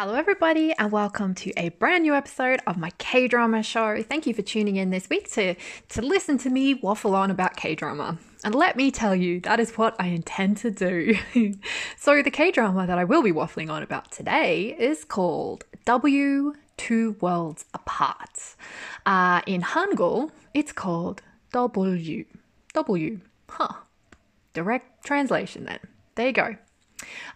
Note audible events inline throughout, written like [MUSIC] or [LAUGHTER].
Hello, everybody, and welcome to a brand new episode of my K drama show. Thank you for tuning in this week to, to listen to me waffle on about K drama. And let me tell you, that is what I intend to do. [LAUGHS] so, the K drama that I will be waffling on about today is called W Two Worlds Apart. Uh, in Hangul, it's called W. W. Huh. Direct translation then. There you go.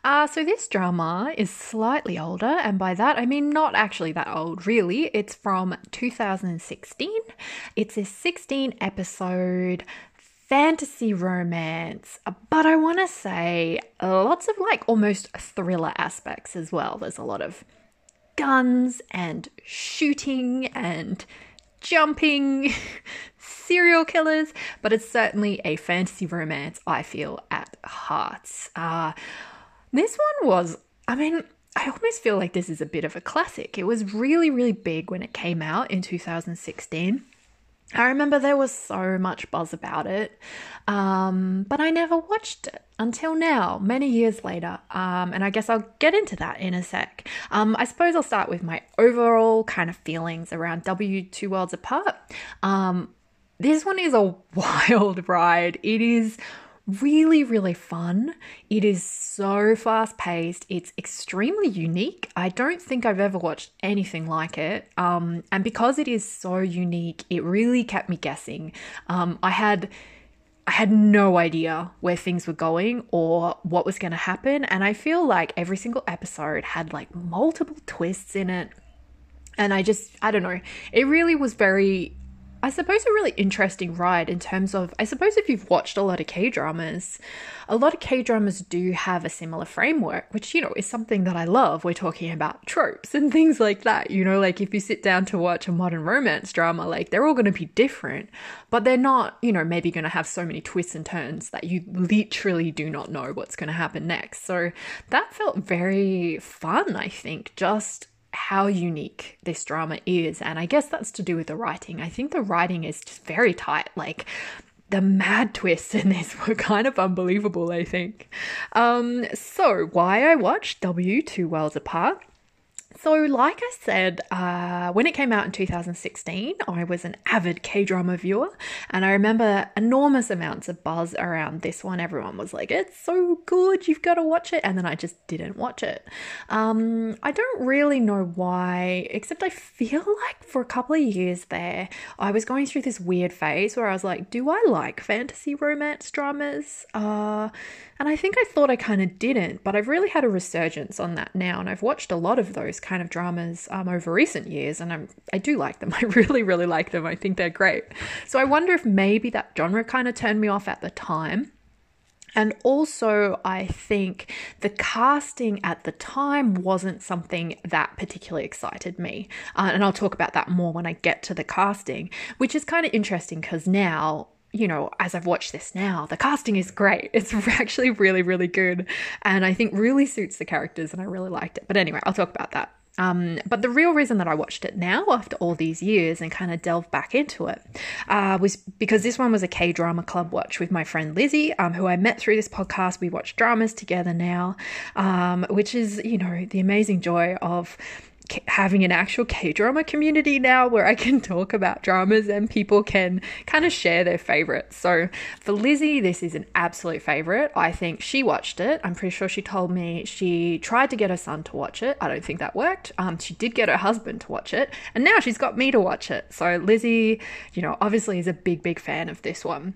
Uh, so this drama is slightly older, and by that I mean not actually that old, really. It's from 2016. It's a 16 episode fantasy romance, but I want to say lots of like almost thriller aspects as well. There's a lot of guns and shooting and jumping, [LAUGHS] serial killers, but it's certainly a fantasy romance, I feel, at heart. Uh, this one was, I mean, I almost feel like this is a bit of a classic. It was really, really big when it came out in 2016. I remember there was so much buzz about it, um, but I never watched it until now, many years later. Um, and I guess I'll get into that in a sec. Um, I suppose I'll start with my overall kind of feelings around W Two Worlds Apart. Um, this one is a [LAUGHS] wild ride. It is really, really fun. It is so fast paced. It's extremely unique. I don't think I've ever watched anything like it. Um, and because it is so unique, it really kept me guessing. Um, I had. I had no idea where things were going or what was going to happen. And I feel like every single episode had like multiple twists in it. And I just, I don't know, it really was very I suppose, a really interesting ride in terms of, I suppose, if you've watched a lot of K dramas, a lot of K dramas do have a similar framework, which, you know, is something that I love. We're talking about tropes and [LAUGHS] things like that. You know, like if you sit down to watch a modern romance drama, like they're all going to be different, but they're not, you know, maybe going to have so many twists and turns that you literally do not know what's going to happen next. So that felt very fun, I think, just how unique this drama is. And I guess that's to do with the writing. I think the writing is just very tight. Like, the mad twists in this [LAUGHS] were kind of unbelievable, I think. Um, so, why I watched W Two Worlds Apart so, like I said, uh, when it came out in 2016, I was an avid K drama viewer, and I remember enormous amounts of buzz around this one. Everyone was like, It's so good, you've got to watch it. And then I just didn't watch it. Um, I don't really know why, except I feel [LAUGHS] like for a couple of years there, I was going through this weird phase where I was like, Do I like fantasy romance dramas? Uh, and I think I thought I kind of didn't, but I've really had a resurgence on that now, and I've watched a lot of those kind of dramas um, over recent years, and I'm I do like them. [LAUGHS] I really really like them. I think they're great. So I wonder if maybe that genre kind of turned me off at the time. And also, I think the casting at the time wasn't something that particularly excited me. Uh, and I'll talk about that more when I get to the casting, which is kind of interesting because now you know, as I've watched this now, the casting is great. [LAUGHS] It's actually really, really good. And I think really suits the characters, and I really liked it. But anyway, I'll talk about that. Um, but the real reason that I watched it now, after all these years, and kind of delved back into it, uh, was because this one was a K drama club watch with my friend Lizzie, um, who I met through this podcast. We watch dramas together now, um, which is, you know, the amazing joy of having an actual K drama community now where I can [LAUGHS] talk about dramas and people can kind of share their favorites. So for Lizzie, this is an absolute favorite. I think she watched it. I'm pretty sure she told me she tried to get her son to watch it. I don't think that worked. Um, she did get her husband to watch it, and now she's got me to watch it. So Lizzie, you know, obviously is a big, big fan of this one.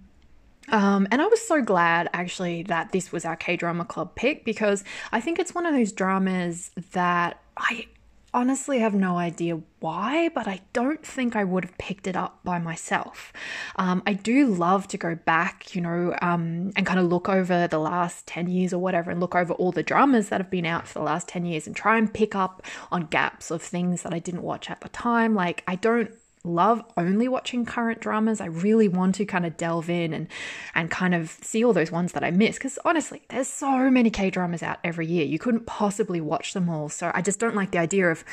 Um, and I was so glad actually that this was our K drama club pick because I think it's one of those dramas that I honestly have no idea why, but I don't think I would have picked it up by myself. Um, I do love to go back, you know, um, and kind of look over the last 10 years or whatever and look over all the dramas that have been out for the last 10 years and try and pick up on gaps of things that I didn't watch at the time. Like, I don't love only watching current dramas. I really want to kind of delve in and and kind of see all those ones that I miss because honestly, there's so many K-dramas out every year. You couldn't possibly watch them all. So I just don't like the idea of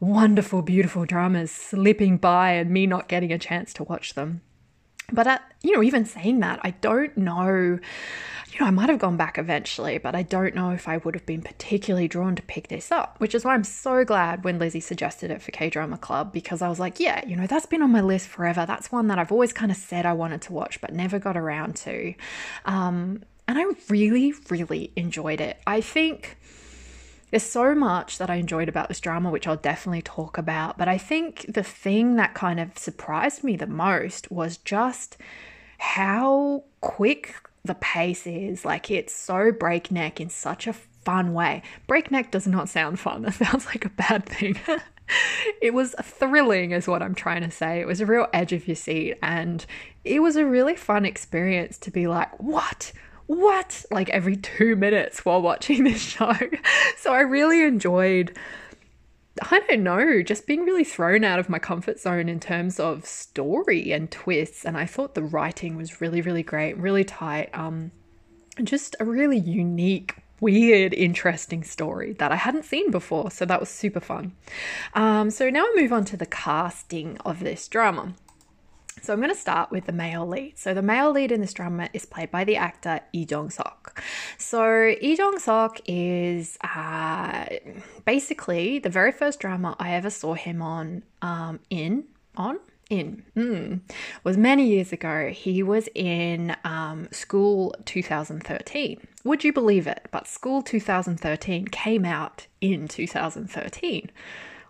wonderful beautiful dramas slipping by and me not getting a chance to watch them. But uh, you know, even saying that, I don't know you know, I might have gone back eventually, but I don't know if I would have been particularly drawn to pick this up, which is why I'm so glad when Lizzie suggested it for K Drama Club because I was like, yeah, you know, that's been on my list forever. That's one that I've always kind of said I wanted to watch, but never got around to. Um, and I really, really enjoyed it. I think there's so much that I enjoyed about this drama, which I'll definitely talk about. But I think the thing that kind of surprised me the most was just how quick the pace is. Like it's so breakneck in such a fun way. Breakneck does not sound fun. [LAUGHS] That sounds like a bad thing. [LAUGHS] it was thrilling, is what I'm trying to say. It was a real edge of your seat, and it was a really fun experience to be like, what? What? Like every two minutes while watching this show. [LAUGHS] so I really enjoyed I don't know, just being really thrown out of my comfort zone in terms of story and twists. And I thought the writing was really, really great, really tight. Um, just a really unique, weird, interesting story that I hadn't seen before. So that was super fun. Um, so now I move on to the casting of this drama. So I'm going to start with the male lead. So the male lead in this drama is played by the actor Lee Jong Suk. So Lee Jong Suk is uh, basically the very first drama I ever saw him on. Um, in on in mm, was many years ago. He was in um, School 2013. Would you believe it? But School 2013 came out in 2013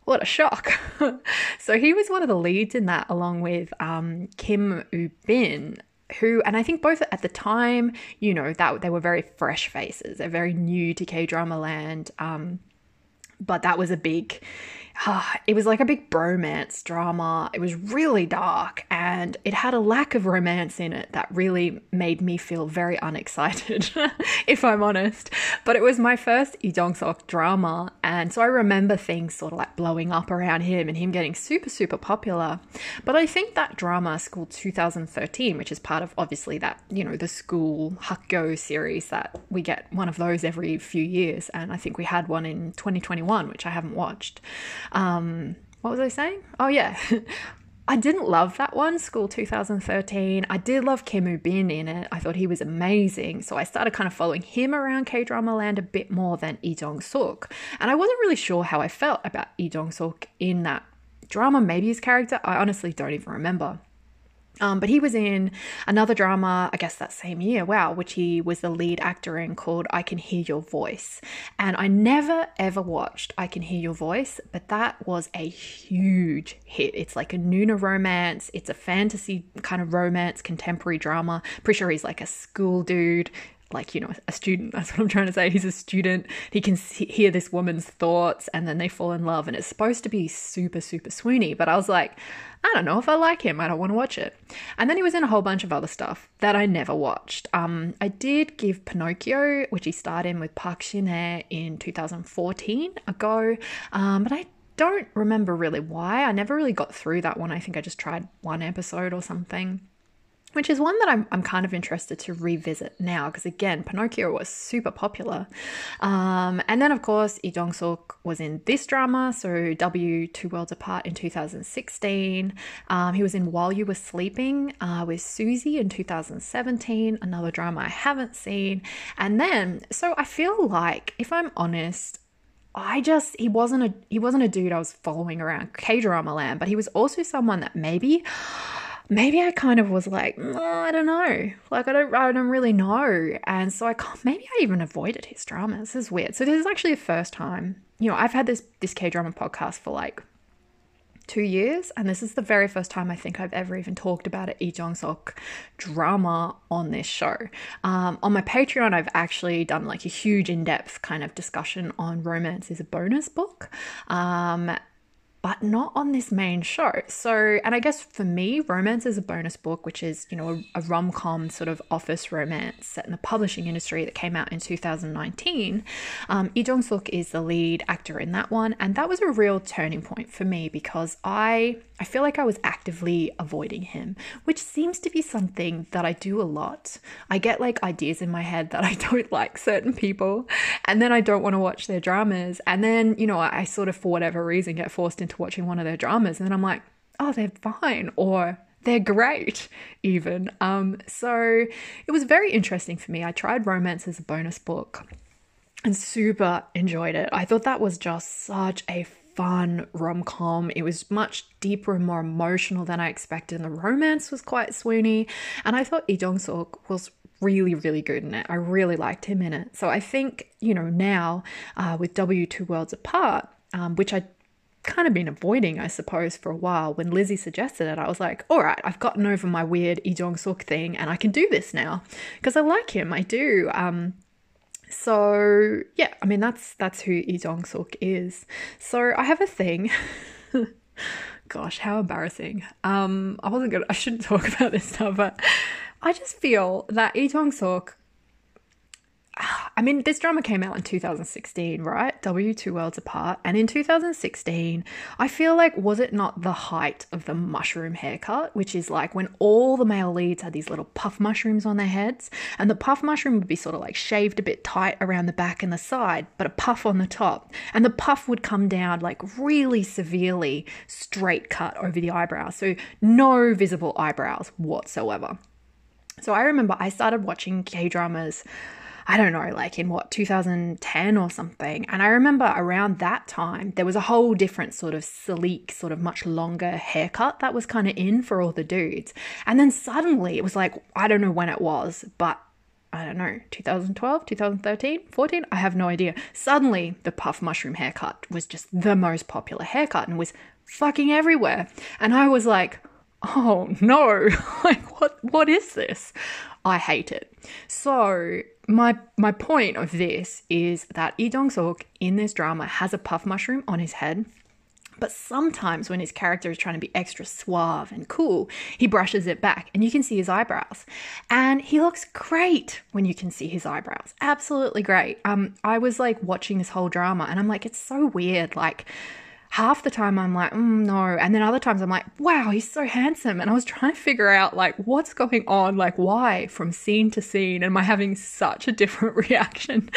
what a shock. [LAUGHS] so he was one of the leads in that, along with um, Kim Woo Bin, who, and I think both at the time, you know, that they were very fresh faces. They're very new to K drama land. Um, but that was a big uh, it was like a big bromance drama. It was really dark and it had a lack of romance in it that really made me feel very unexcited, [LAUGHS] if I'm honest. But it was my first Lee Jong Suk drama, and so I remember things sort of like blowing up around him and him getting super, super popular. But I think that drama, School 2013, which is part of obviously that, you know, the school Hakgyo series that we get one of those every few years, and I think we had one in 2021, which I haven't watched. Um, what was I saying? Oh, yeah. [LAUGHS] I didn't love that one, School 2013. I did love Kim Bin in it. I thought he was amazing. So I started kind of following him around K drama land a bit more than Lee Jong Suk. And I wasn't really sure how I felt about Lee Jong Suk in that drama, maybe his character. I honestly don't even remember. Um, but he was in another drama, I guess that same year, wow, which he was the lead actor in called I Can Hear Your Voice. And I never ever watched I Can Hear Your Voice, but that was a huge hit. It's like a Nuna romance, it's a fantasy kind of romance, contemporary drama. Pretty sure he's like a school dude like you know a student [LAUGHS] that's what i'm trying to say he's a student he can see, hear this woman's thoughts and then they fall in love and it's supposed to be super super swoony but i was like i don't know if i like him i don't want to watch it. And then he was in a whole bunch of other stuff that i never watched. Um, i did give pinocchio which he starred in with park shin-hye in 2014 a go um, but i don't remember really why. I never really got through that one. I think i just tried one episode or something which is one that I'm, I'm kind of interested to revisit now because again pinocchio was super popular. Um, and then of course lee jong suk was in this drama so w two worlds apart in 2016 um, he was in while you were sleeping uh, with suzy in 2017 another drama i haven't seen. And then so i feel like if i'm honest I just he wasn't a he wasn't a dude I was following around K drama land, but he was also someone that maybe maybe I kind of was like, oh, I don't know, like I don't I don't really know, and so I can't, maybe I even avoided his dramas. This is weird. So this is actually the first time you know I've had this this K drama podcast for like two years, and this is the very first time I think I've ever even talked about an Lee Jong Suk drama on this show. Um, on my Patreon, I've actually done like a huge in depth kind of discussion on Romance is a Bonus book. Um, but not on this main show. So, and I guess for me, romance is a bonus book, which is, you know, a, a rom com sort of office romance set in the publishing industry that came out in 2019. Um, Lee Jong Suk is the lead actor in that one. And that was a real turning point for me because I I feel like I was actively avoiding him, which seems to be something that I do a lot. I get like ideas in my head that I [LAUGHS] don't like certain people, and then I don't want to watch their dramas. And then, you know, I sort of, for whatever reason, get forced into watching one of their dramas, and then I'm like, oh, they're fine, or they're great, [LAUGHS] even. Um, so it was very interesting for me. I tried Romance as a bonus book and super enjoyed it. I thought that was just such a fun rom com. It was much deeper and more emotional than I expected, and the romance was quite swoony. And I thought Lee Jong Suk was really, really good in it. I really liked him in it. So I think, you know, now uh, with W Two Worlds Apart, um, which I kind of been avoiding, I suppose, for a while. When Lizzie suggested it, I was like, all right, I've gotten over my weird Lee Jong Suk thing and I can do this now because I like him. I do. Um, so yeah, I mean that's that's who Lee Jong Suk is. So I have a thing. [LAUGHS] Gosh, how embarrassing. Um, I wasn't gonna. I shouldn't [LAUGHS] talk about this stuff, but I just feel that Lee Jong Suk I mean, this drama came out in 2016, right? W Two Worlds Apart. And in 2016, I feel like, was it not the height of the mushroom haircut, which is like when all the male leads had these little puff mushrooms on their heads, and the puff mushroom would be sort of like shaved a bit tight around the back and the side, but a puff on the top. And the puff would come down like really severely straight cut over the eyebrows. So no visible eyebrows whatsoever. So I remember I started watching K dramas I don't know, like in what, 2010 or something. And I remember around that time, there was a whole different sort of sleek, sort of much longer haircut that was kind of in for all the dudes. And then suddenly it was like, I don't know when it was, but I don't know, 2012, 2013, 14, I have no idea. Suddenly, the puff mushroom haircut was just the most popular haircut and was fucking everywhere. And I was like, oh no, [LAUGHS] like what what is this? I hate it. So my my point of this is that Lee Jong Suk in this drama has a puff mushroom on his head. But sometimes when his character is trying to be extra suave and cool, he brushes it back and you can see his eyebrows. And he looks great when you can see his eyebrows. Absolutely great. Um I was like watching this whole drama and I'm like it's so weird like half the time I'm like, mm, no. And then other times I'm like, wow, he's so handsome. And I was trying to figure out like what's going on, like why from scene to scene am I having such a different [LAUGHS] reaction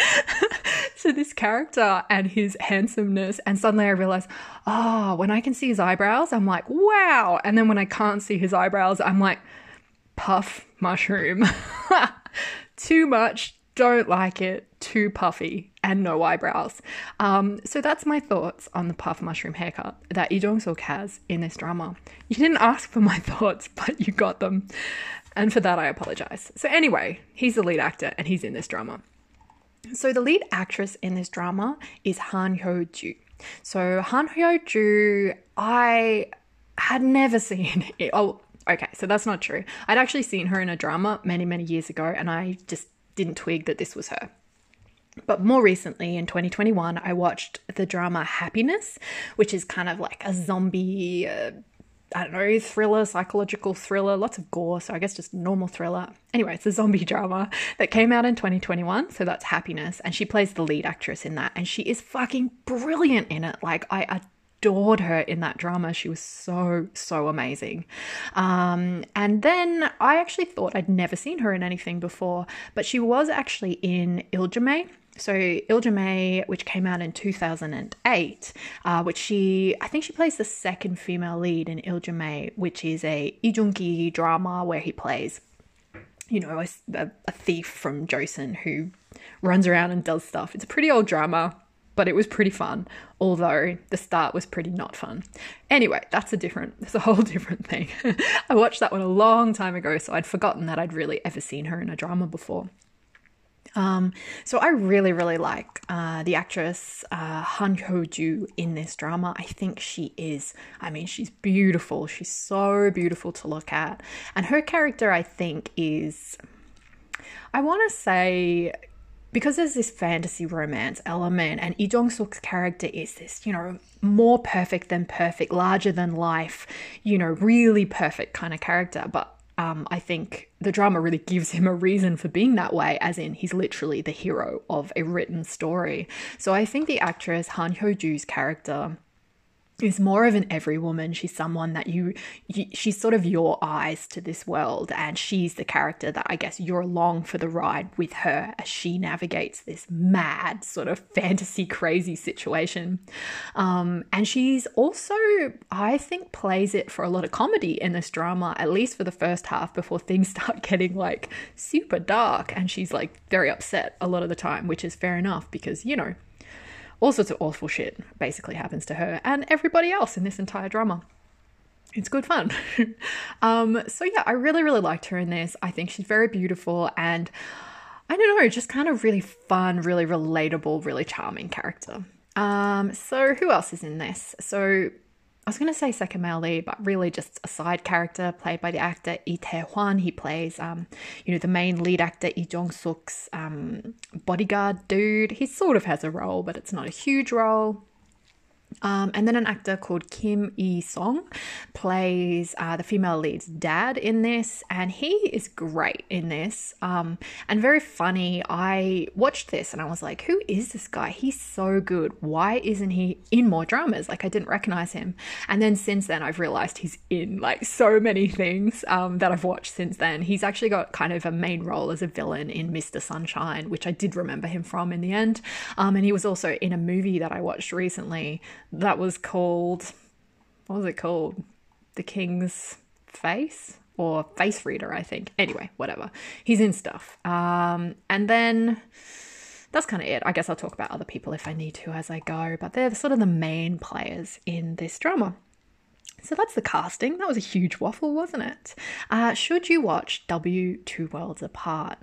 [LAUGHS] to this character and his handsomeness. And suddenly I realized, oh, when I can see his eyebrows, I'm like, wow. And then when I can't see his eyebrows, I'm like, puff mushroom. [LAUGHS] Too much, don't like it, too puffy and no eyebrows. Um, so that's my thoughts on the puff mushroom haircut that Lee Jong Suk has in this drama. You didn't ask for my [LAUGHS] thoughts, but you got them. And for that, I apologize. So, anyway, he's the lead actor and he's in this drama. So, the lead actress in this drama is Han Hyo Joo. So, Han Hyo Joo, I had never [LAUGHS] seen it. Oh, okay, so that's not true. I'd actually seen her in a drama many, many years ago, and I just didn't twig that this was her. But more recently, in 2021, I watched the drama Happiness, which is kind of like a zombie, uh, I don't know, thriller, psychological thriller, lots of gore. So I guess just normal thriller. Anyway, it's a zombie [LAUGHS] drama that came out in 2021. So that's Happiness. And she plays the lead actress in that. And she is fucking brilliant in it. Like, I adored her in that drama. She was so, so amazing. Um, and then I actually thought I'd never seen her in anything before, but she was actually in Iljimae. So Iljimae, which came out in 2008, uh, which she, I think she plays the second female lead in Iljimae, which is a Lee Joon Gi drama where he plays, you know, a, a thief from Joseon who runs around and does stuff. It's a pretty old drama but it was pretty fun, although the start was pretty not fun. Anyway, that's a different, it's a [LAUGHS] whole different thing. I watched that one a long time ago, so I'd forgotten that I'd really ever seen her in a drama before. Um, so I really, really like uh, the actress uh, Han Hyo Joo in this drama. I think she is. I mean, she's beautiful. She's so beautiful to look at, and her character, I think, is. I want to say because there's this fantasy romance element and Lee Jong Suk's character is this, you know, more perfect than perfect, larger than life, you know, really perfect kind of character. But um, I think the drama really gives him a reason for being that way, as in he's literally the hero of a written story. So I think the actress Han Hyo Joo's character is more of an every woman. She's someone that you, you, she's sort of your eyes to this world, and she's the character that I guess you're along for the ride with her as she navigates this mad sort of [LAUGHS] fantasy crazy situation. Um, and she's also, I think, plays it for a lot of comedy in this drama, at least for the first half before things [LAUGHS] start getting like super dark, and she's like very upset a lot of the time, which is fair enough because you know all sorts of awful shit basically happens to her and everybody else in this entire drama. It's good fun. [LAUGHS] um, so, yeah, I really, really liked her in this. I think she's very beautiful and I don't know, just kind of really fun, really relatable, really charming character. Um, so, who else is in this? So, I was going to say second male lead, but really just a side character played by the actor Lee Tae Hwan. He plays, um, you know, the main lead actor Lee Jong Suk's um, bodyguard dude. He sort of has a role, but it's not a huge role. Um, and then an actor called Kim E Song plays uh, the female lead's dad in this, and he is great in this um, and very funny. I watched this and I was like, who is this guy? He's so good. Why isn't he in more dramas? Like, I didn't recognize him. And then since then, I've realized he's in like so many things um, that I've watched since then. He's actually got kind of a main role as a villain in Mr. Sunshine, which I did remember him from in the end. Um, and he was also in a movie that I watched recently that was called what was it called? The King's Face or Face Reader, I think. Anyway, whatever. He's in stuff. Um, and then that's kind of it. I guess I'll talk about other people if I need to as I go, but they're sort of the main players in this drama. So that's the casting. That was a huge waffle, wasn't it? Uh, should you watch W Two Worlds Apart?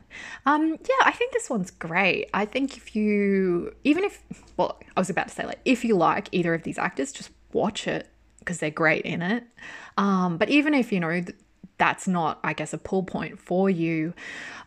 Um, yeah, I think this one's great. I think if you, even if, well, I was about to say, like, if you like either of these actors, just watch it because they're great in it. Um, but even if, you know, that's not, I guess, a pull point for you,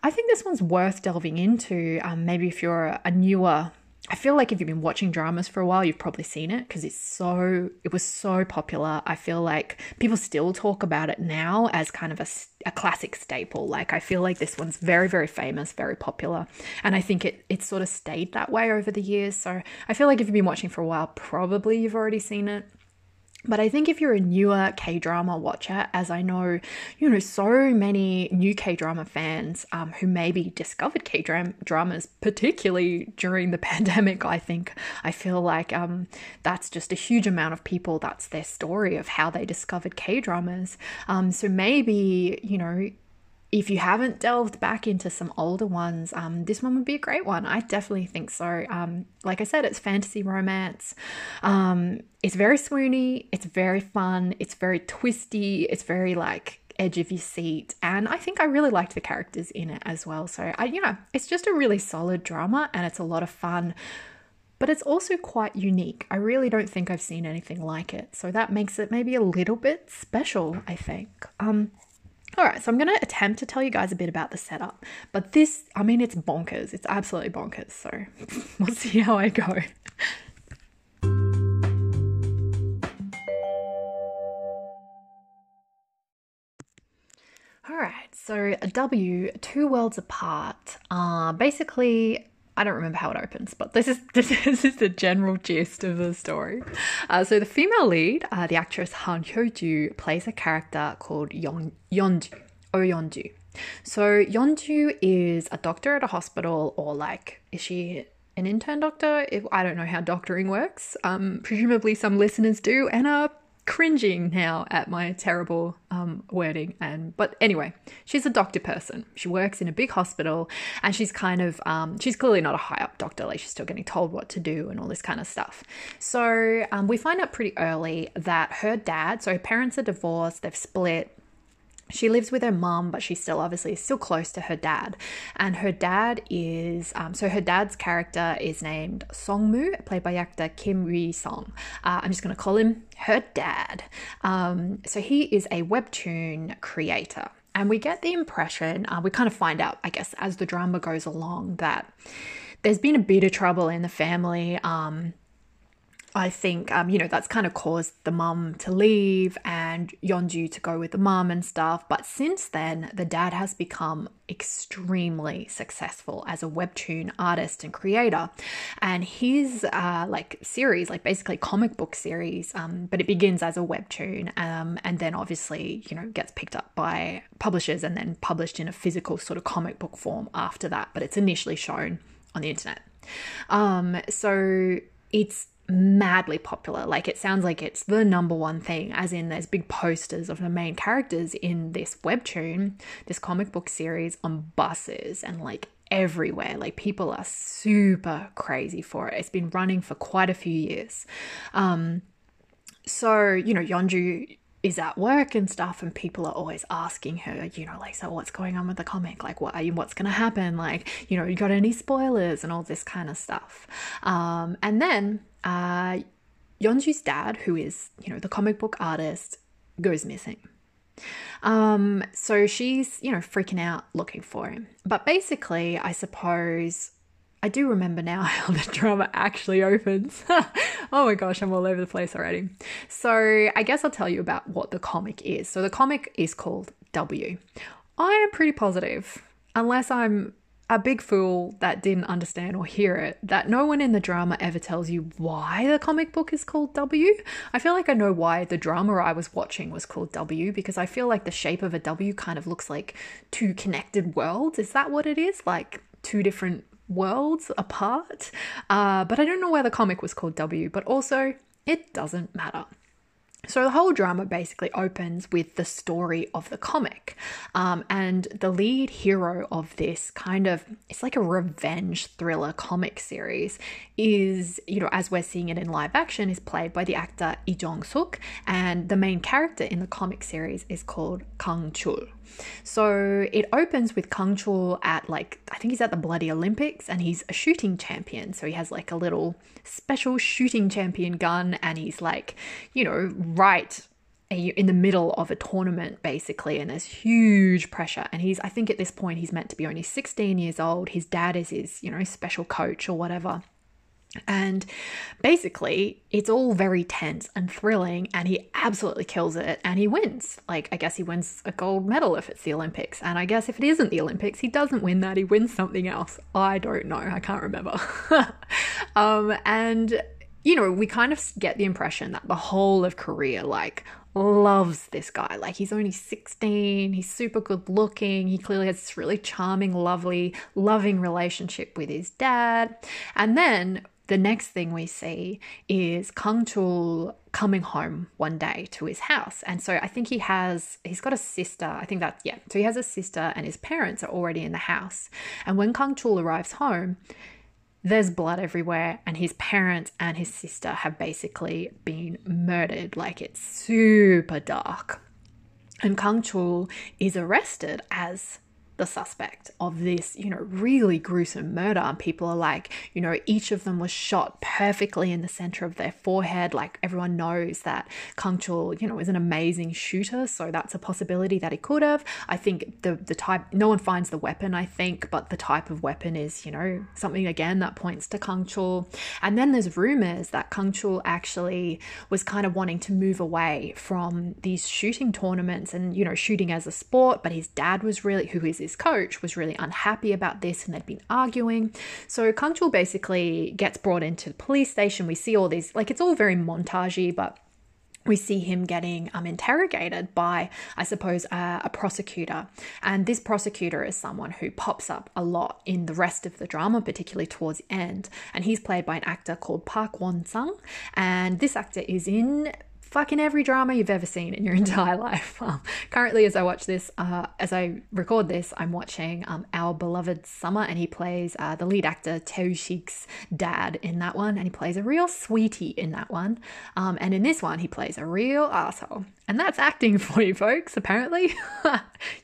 I think this one's worth delving into. Um, maybe if you're a newer I feel like if you've been watching dramas for a while, you've probably seen it because it's so, it was so popular. I feel like people still talk about it now as kind of a, a classic staple. Like, I feel like this one's very, very famous, very popular. And I think it, it sort of stayed that way over the years. So I feel like if you've been watching for a while, probably you've already seen it. But I think if you're a newer K drama watcher, as I know, you know, so many new K drama fans um, who maybe discovered K dramas, particularly during the [LAUGHS] pandemic, I think I feel like um, that's just a huge amount of people. That's their story of how they discovered K dramas. Um, so maybe, you know, if you haven't delved back into some older ones, um, this one would be a great one. I definitely think so. Um, like I said, it's fantasy romance. Um, it's very swoony. It's very fun. It's very twisty. It's very like edge of your seat. And I think I really liked the characters in it as well. So I, you know, it's just a really solid drama and it's a lot of fun. But it's also quite unique. I really don't think I've seen anything like it. So that makes it maybe a little bit special, I think. Um, all right, so I'm going to attempt to tell you guys a bit about the setup. But this, I mean, it's bonkers. It's absolutely bonkers. So [LAUGHS] we'll see how I go. All right, so a W, two worlds apart. Uh, basically, I don't remember how it opens, but [LAUGHS] this is this is the general gist of the story. Uh, so the female lead, uh, the actress Han Hyo Joo, plays a character called Yeon Yeonju Oh Yeonju. So Yeonju is a doctor at a hospital, or like, is she an intern doctor? If I don't know how doctoring works, um, presumably some listeners do, and uh, cringing now at my terrible um, wording. And but anyway, she's a doctor person. She works in a big hospital, and she's kind of um, she's clearly not a high up doctor. Like she's still getting told what to do and all this kind of stuff. So um, we find out pretty early that her dad, so her parents are divorced, they've split she lives with her mum, but she's still obviously still close to her dad. And her dad is um, so her dad's character is named Songmu, played by actor Kim Eui Sung. Uh, I'm just going to call him her dad. Um, so he is a webtoon creator, and we get the impression uh, we kind of find out, I guess, as the drama goes along that there's been a bit of trouble in the family. Um, I think, um, you know, that's kind of caused the mum to leave and Yeonju to go with the mum and stuff. But since then, the dad has become extremely successful as a webtoon artist and creator. And his, uh, like, series, like basically comic book series, um, but it begins as a webtoon um, and then obviously, you know, gets picked up by publishers and then published in a physical sort of comic book form after that. But it's initially shown on the internet. Um, so it's madly popular. Like it sounds like it's the number one thing, as in there's big posters of the main characters in this webtoon, this comic book series on buses and like everywhere. Like people are super crazy for it. It's been running for quite a few years. Um, so, you know, Yeonju is at work and stuff and people are always asking her you know like so what's going on with the comic like what are you what's going to happen like you know you got any spoilers and all this kind of stuff um, and then uh, Yeonju's dad, who is, you know, the comic book artist, goes missing. Um, so she's, you know, freaking out looking for him. But basically, I suppose I do remember now [LAUGHS] how the drama actually opens. [LAUGHS] oh my gosh, I'm all over the place already. So I guess I'll tell you about what the comic is. So the comic is called W. I am pretty positive, unless I'm a big fool that didn't understand or hear it that no one in the drama ever tells you why the comic book is called W. I feel like I know why the drama I was watching was called W because I feel like the shape of a W kind of looks like two connected worlds. Is that what it is? Like two different worlds apart? Uh, but I don't know why the comic was called W, but also it doesn't matter. So the whole drama basically opens with the story of the comic. Um, and the lead hero of this kind of, it's like a revenge thriller comic series, is, you know, as we're seeing it in live action, is played by the actor Lee Jong Suk. And the main character in the comic series is called Kang Chul. So it opens with Kang Chul at like, I think he's at the Bloody Olympics and he's a shooting champion. So he has like a little special shooting champion gun and he's like, you know, right in the middle of a tournament basically and there's huge pressure. And he's i think at this point he's meant to be only 16 years old. His dad is his you know special coach or whatever and basically, it's all very tense and thrilling, and he absolutely kills it and he wins. Like, I guess he wins a gold medal if it's the Olympics. And I guess if it isn't the Olympics, he doesn't win that. He wins something else. I don't know. I can't remember. [LAUGHS] um, and, you know, we kind of get the impression that the whole of Korea, like, loves this guy. Like he's only 16, he's super good looking, he clearly has this really charming, lovely, loving relationship with his dad. And then the next thing we see is Kang Chul coming home one day to his house. And so I think he has, he's got a sister. I think that's, yeah. So he has a sister and his parents are already in the house. And when Kang Chul arrives home, there's blood everywhere, and his parents and his sister have basically been murdered. Like it's super dark. And Kang Chul is arrested as the suspect of this, you know, really gruesome murder. And people are like, you know, each of them was shot perfectly in the center of their forehead. Like everyone knows that Kang Chul, you know, is an amazing shooter, so that's a possibility that he could have. I think the the type, no one finds the weapon, I think, but the type of weapon is, you know, something again that points to Kang Chul. And then there's rumors that Kang Chul actually was kind of wanting to move away from these shooting tournaments and, you know, shooting as a sport, but his dad was really, who is his coach was really unhappy about this and they'd been arguing. So Kang Chul basically gets brought into the police station. We see all these, like, it's all very montagey, but we see him getting um, interrogated by, I suppose, uh, a prosecutor. And this prosecutor is someone who pops up a lot in the rest of the drama, particularly towards the end. And he's played by an actor called Park Won Sang. And this actor is in fucking every drama you've ever seen in your [LAUGHS] entire life. [LAUGHS] Um, currently, as I watch this, uh, as I record this, I'm watching um, Our Beloved Summer, and he plays uh, the lead actor Choi Woo Shik's dad in that one, and he plays a real sweetie in that one. Um, and in this one, he plays a real asshole. And that's acting [LAUGHS] for you folks, apparently.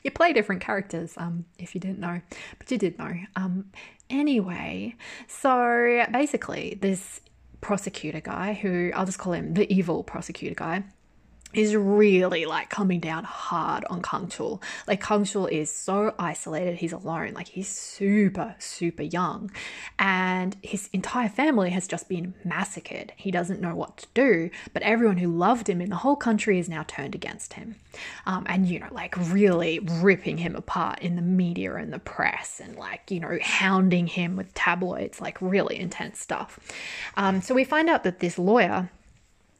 you play different characters, um, if you didn't know, but you did know. Um, anyway, so basically, this prosecutor guy, who I'll just call him the evil prosecutor guy, is really like coming down hard on Kang Chul. Like Kang Chul is so isolated, he's alone, like he's super, super young. And his entire family has just been massacred. He doesn't know what to do, but everyone who loved him in the whole country is now turned against him. Um, and, you know, like really ripping him apart in the media and the press and like, you know, hounding him with tabloids, like really intense stuff. Um, so we find out that this lawyer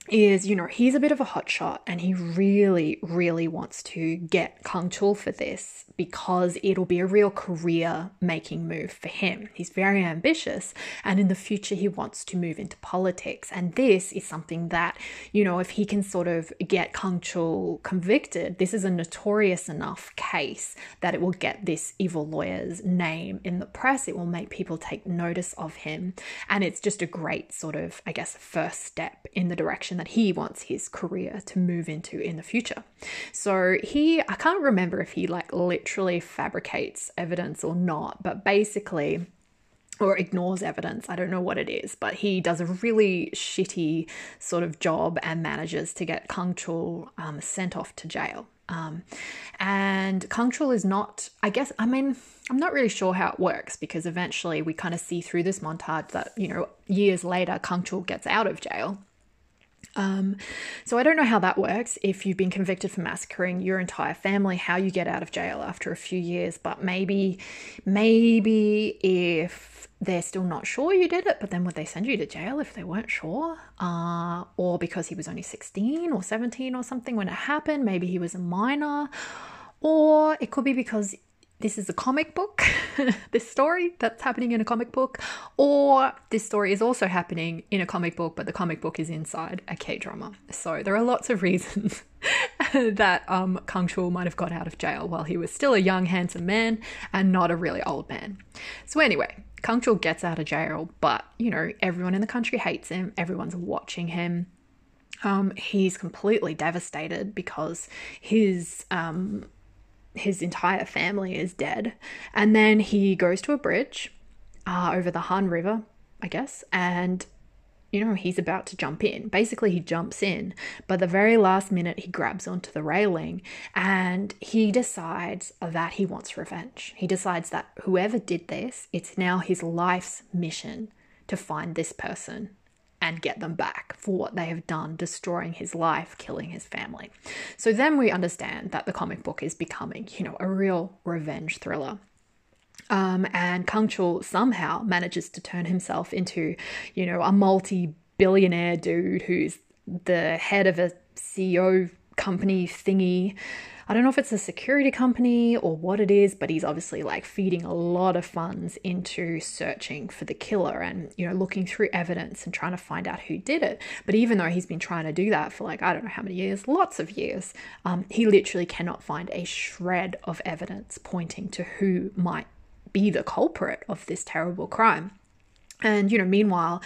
is, you know, he's a bit of a hotshot and he really, really wants to get Kang Chul for this because it'll be a real career making move for him. He's very ambitious and in the future he wants to move into politics. And this is something that, you know, if he can sort of get Kang Chul convicted, this is a notorious enough case that it will get this evil lawyer's name in the press. It will make people take notice of him. And it's just a great sort of, I guess, first step in the direction that he wants his career to move into in the future. So he, I can't remember if he like literally fabricates evidence or not, but basically, or ignores evidence. I don't know what it is, but he does a really shitty sort of job and manages to get Kang Chul um, sent off to jail. Um, and Kang Chul is not, I guess, I mean, I'm not really sure how it works because eventually we kind of see through this montage that, you know, years later, Kang Chul gets out of jail um, so I don't know how that works if you've been convicted for massacring your entire family, how you get out of jail after a few years. But maybe, maybe if they're still not sure you did it, but then would they send you to jail if they weren't sure? Uh, or because he was only 16 or 17 or something when it happened, maybe he was a minor. Or it could be because this is a comic book, [LAUGHS] this story that's happening in a comic book, or this story is also happening in a comic book, but the comic book is inside a K drama. So there are lots of [LAUGHS] reasons [LAUGHS] that um, Kang Chul might have got out of jail while he was still a young, handsome man and not a really old man. So, anyway, Kang Chul gets out of jail, but you know, everyone in the country hates him, everyone's watching him. Um, he's completely devastated because his um, his entire family is dead. And then he goes to a bridge uh, over the Han River, I guess, and you know, he's about to jump in. Basically, he jumps in, but the very last minute, he grabs onto the railing and he decides that he wants revenge. He decides that whoever did this, it's now his life's mission to find this person and get them back for what they have done, destroying his life, killing his family. So then we understand that the comic book is becoming, you know, a real revenge thriller. Um, and Kang Chul somehow manages to turn himself into, you know, a multi billionaire dude who's the head of a CEO company thingy I don't know if it's a security company or what it is, but he's obviously like feeding a lot of funds into searching for the killer and, you know, looking through evidence and trying to find out who did it. But even though he's been trying to do that for like, I don't know how many years, lots of years, um, he literally cannot find a shred of evidence pointing to who might be the culprit of this terrible crime. And, you know, meanwhile,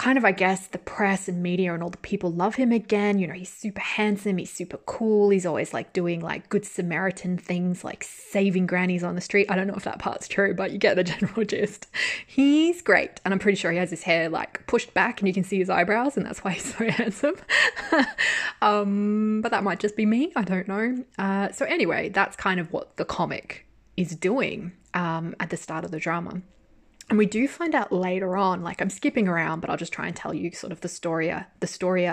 kind of, I guess, the press and media and all the people love him again. You know, he's super handsome, he's super cool, he's always like doing like good Samaritan things, like saving grannies on the street. I don't know if that part's true, but you get the [LAUGHS] general gist. He's great, and I'm pretty sure he has his hair like pushed back and you can see his eyebrows, and that's why he's [LAUGHS] so handsome. [LAUGHS] um, but that might just be me, I don't know. Uh, so, anyway, that's kind of what the comic is doing um, at the start of the drama. And we do find out later on, like I'm skipping around, but I'll just try and tell you sort of the story, the story,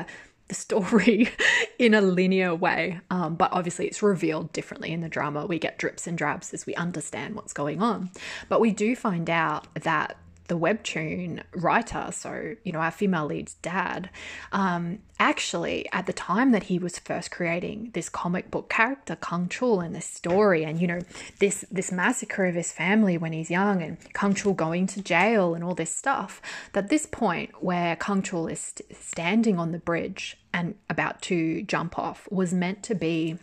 the story [LAUGHS] in a linear way. Um, but obviously, it's revealed differently in the drama. We get drips and drabs as we understand what's going on. But we do find out that the webtoon writer, so, you know, our female lead's dad, um, actually, at the time that he was first creating this comic book character, Kang Chul, and this story, and, you know, this, this massacre of his family when he's young, and Kang Chul going to jail and all this stuff, that this point where Kang Chul is st- standing on the bridge and about to jump off was meant to be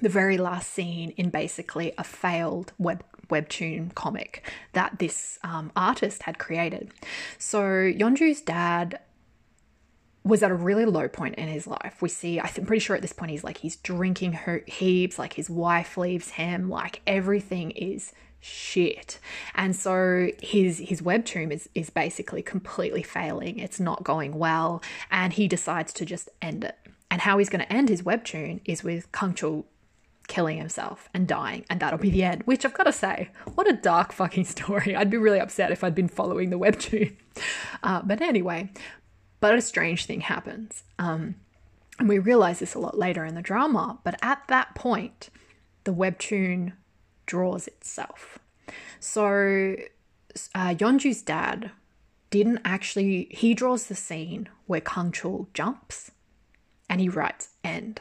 the very last scene in basically a failed web webtoon comic that this um, artist had created. So Yeonju's dad was at a really low point in his life. We see, I'm pretty sure at this point he's like he's drinking heaps, like his wife leaves him, like everything is shit. And so his his webtoon is is basically completely failing. It's not going well, and he decides to just end it. And how he's going to end his webtoon is with Kangchul killing himself and dying, and that'll be the end. Which I've got to say, what a dark fucking [LAUGHS] story. I'd be really upset if I'd been following the webtoon. [LAUGHS] Uh, but anyway, but a strange thing happens. Um, and we realize this a lot later in the drama, but at that point, the webtoon draws itself. So uh, dad didn't actually, he draws the scene where Kang Chul jumps and he writes end.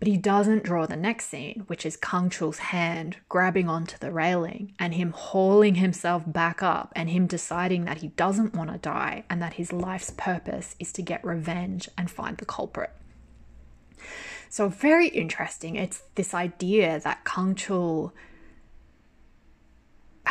But he doesn't draw the next scene, which is Kang Chul's hand grabbing onto the railing and him hauling himself back up and him deciding that he doesn't want to die and that his life's purpose is to get revenge and find the culprit. So very interesting. It's this idea that Kang Chul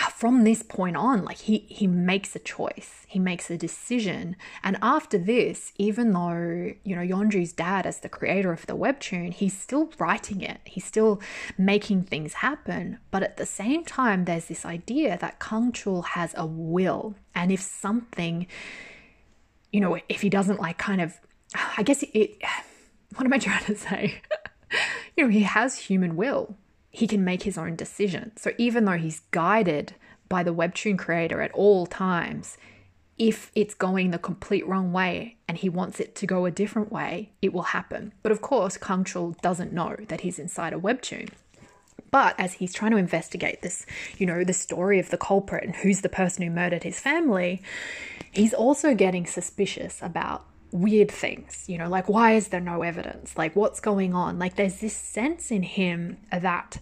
from this point on like he he makes a choice. He makes a decision. And after this even though you know Yeonju's dad as the creator of the webtoon he's still writing it. He's still making things happen. But at the same time there's this idea that Kang Chul has a will. And if something you know if he doesn't like kind of I guess it [SIGHS] what am I trying to say? [LAUGHS] you know, he has human will. He can make his own decisions. So even though he's guided by the webtoon creator at all times, if it's going the complete wrong way and he wants it to go a different way, it will happen. But of course, Kang Chul doesn't know that he's inside a webtoon. But as he's trying to investigate this, you know, the story of the culprit and who's the person who murdered his family, he's also getting suspicious about weird things, you know, like why is there no evidence? Like what's going on? Like there's this sense in him that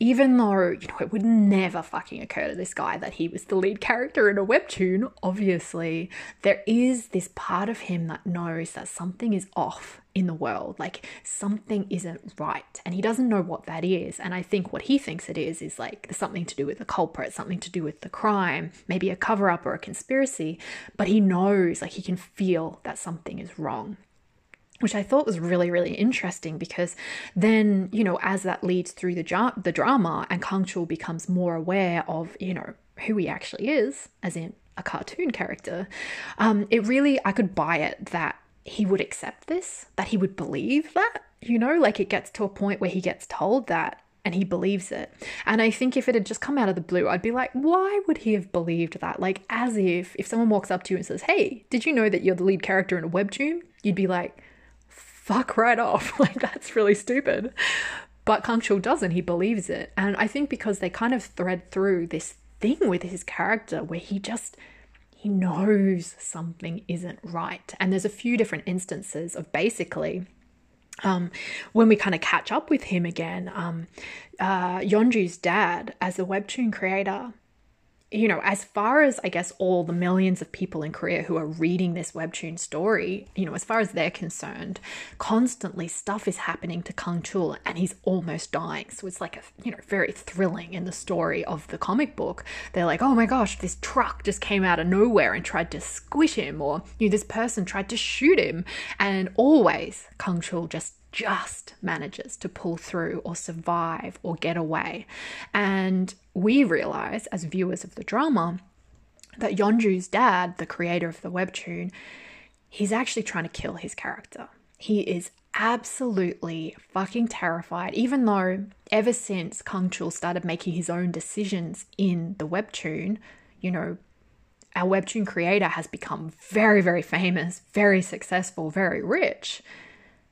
even though, you know, it would never fucking occur to this guy that he was the lead character in a webtoon, obviously, there is this part of him that knows that something is off in the world. Like something isn't right. And he doesn't know what that is. And I think what he thinks it is is like something to do with the culprit, something to do with the crime, maybe a cover up or a conspiracy. But he knows, like, he can feel that something is wrong which I thought was really, really interesting because then, you know, as that leads through the, the drama and Kang Chul becomes more aware of, you know, who he actually is, as in a cartoon character, um, it really, I could buy it that he would accept this, that he would believe that, you know, like it gets to a point where he gets told that and he believes it. And I think if it had just come out of the blue, I'd be like, why would he have believed that? Like, as if if someone walks up to you and says, hey, did you know that you're the lead character in a webtoon? You'd be like, fuck right off. [LAUGHS] like, that's really stupid. But Kang Chul doesn't, he believes it. And I think because they kind of thread through this thing with his character where he just he knows something isn't right. And there's a few different instances of basically um, when we kind of catch up with him again, um, uh, Yeonju's dad, as a webtoon creator, you know, as far as I guess all the millions of people in Korea who are reading this webtoon story, you know, as far as they're concerned, constantly stuff is happening to Kang Chul and he's almost dying. So it's like a, you know, very thrilling in the story of the comic book. They're like, oh my gosh, this truck just came out of nowhere and tried to squish him, or, you know, this person tried to shoot him. And always Kang Chul just just manages to pull through or survive or get away. And we realize, as viewers of the drama, that Yeonju's dad, the creator of the webtoon, he's actually trying to kill his character. He is absolutely fucking terrified, even though ever since Kang Chul started making his own decisions in the webtoon, you know, our webtoon creator has become very, very famous, very successful, very rich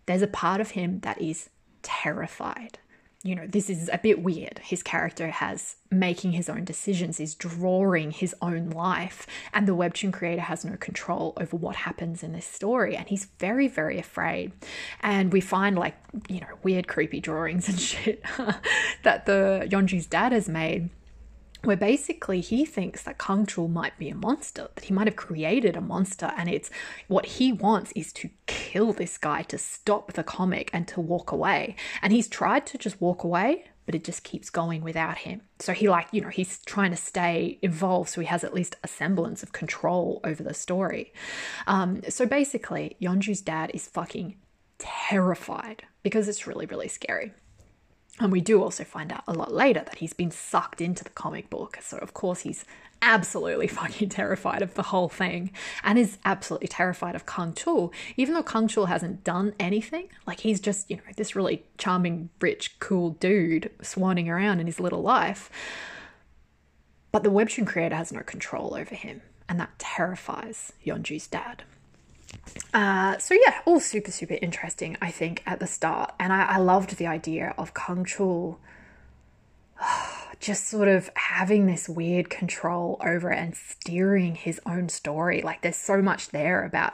there's a part of him that is terrified. You know, this is a bit weird. His character has making his own decisions, is drawing his own life, and the webtoon creator has no control over what happens in this story. And he's very, very afraid. And we find like, you know, weird, creepy drawings and [LAUGHS] shit that the Yeonju's dad has made where basically he thinks that Kang Chul might be a monster, that he might have created a monster, and it's what he wants is to kill this guy to stop the comic and to walk away. And he's tried to just walk away, but it just keeps going without him. So he like, you know, he's trying to stay involved so he has at least a semblance of control over the story. Um, so basically, Yeonju's dad is fucking terrified because it's really, really scary. And we do also find out a lot later that he's been sucked into the comic book. So, of course, he's absolutely [LAUGHS] fucking terrified of the whole thing and is absolutely terrified of Kang Chul, even though Kang Chul hasn't done anything. Like, he's just, you know, this really charming, rich, cool dude swanning around in his little life. But the webtoon creator has no control over him, and that terrifies Yeonju's dad. Uh, so yeah, all super super interesting. I think at the start, and I, I loved the idea of Kang Chul [SIGHS] just sort of having this weird control over it and steering his own story. Like there's so much there about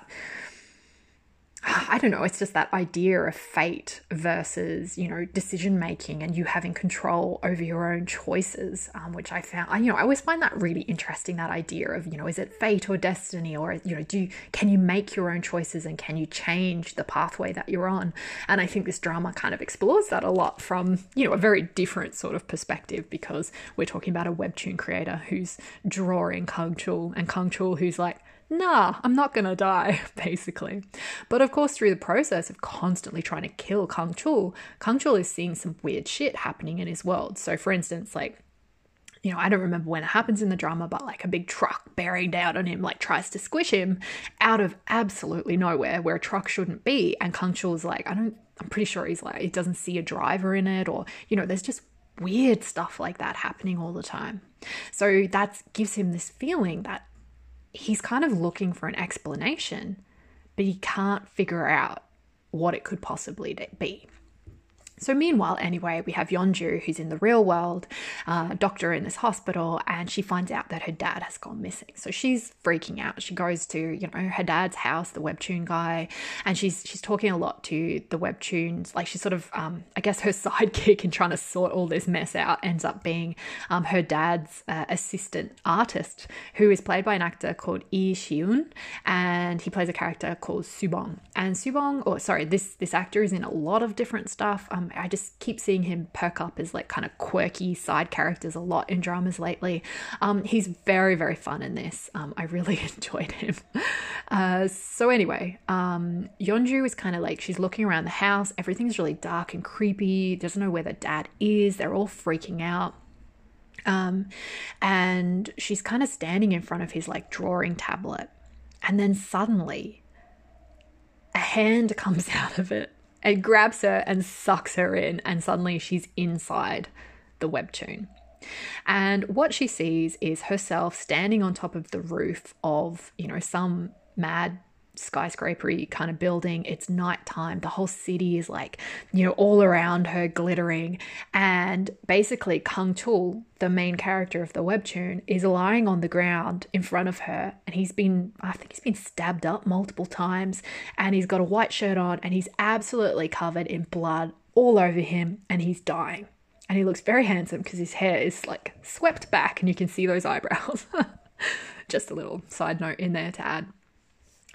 [SIGHS] I don't know, it's just that idea of fate versus, you know, decision making and you having control over your own choices, um, which I found, I, you know, I always find that really interesting, that idea of, you know, is it fate or destiny or, you know, do you, can you make your own choices and can you change the pathway that you're on? And I think this drama kind of explores that a lot from, you know, a very different sort of perspective because we're talking about a webtoon creator who's drawing Kang Chul and Kang Chul who's like, nah, I'm not gonna die, [LAUGHS] basically. But of course, through the process of constantly trying to kill Kang Chul, Kang Chul is seeing some weird shit happening in his world. So, for instance, like, you know, I don't remember when it happens in the drama, but like a big truck bearing down on him, like tries to squish him out of absolutely nowhere where a truck shouldn't be. And Kang Chul is like, I don't, I'm pretty sure he's like, he doesn't see a driver in it, or, you know, there's just weird stuff like that happening all the time. So that gives him this feeling that he's kind of looking for an explanation, but he can't figure out what it could possibly be. So, meanwhile, anyway, we have Yeonju, who's in the real world, uh, doctor in this hospital, and she finds out that her dad has gone missing. So she's freaking out. She goes to, you know, her dad's house, the webtoon guy, and she's she's talking a lot to the webtoons. Like she's sort of, um, I guess, her [LAUGHS] sidekick in trying to sort all this mess out ends up being um, her dad's uh, assistant artist, who is played by an actor called Lee Shiun, and he plays a character called Subong. And Subong, or sorry, this this actor is in a lot of different stuff. Um, I just keep seeing him perk up as like kind of quirky side characters a lot in dramas lately. Um, he's very, very fun in this. Um, I really [LAUGHS] enjoyed him. Uh, so, anyway, um, Yeonju is kind of like she's looking around the house. Everything's really dark and creepy. Doesn't know where the dad is. They're all freaking out. Um, and she's kind of standing in front of his like drawing tablet. And then suddenly, a hand [LAUGHS] comes out of it it grabs her and sucks her in, and suddenly she's inside the webtoon. And what she sees is herself standing on top of the roof of, you know, some mad skyscrapery kind of building. It's nighttime. The whole city is like, you know, all around her glittering. And basically, Kang Chul, the main character of the webtoon, is lying on the ground in front of her. And he's been, I think he's been stabbed up multiple times. And he's got a white shirt on and he's absolutely covered in blood all over him. And he's dying. And he looks very handsome because his hair is like swept back and you can see those eyebrows. [LAUGHS] Just a little side note in there to add.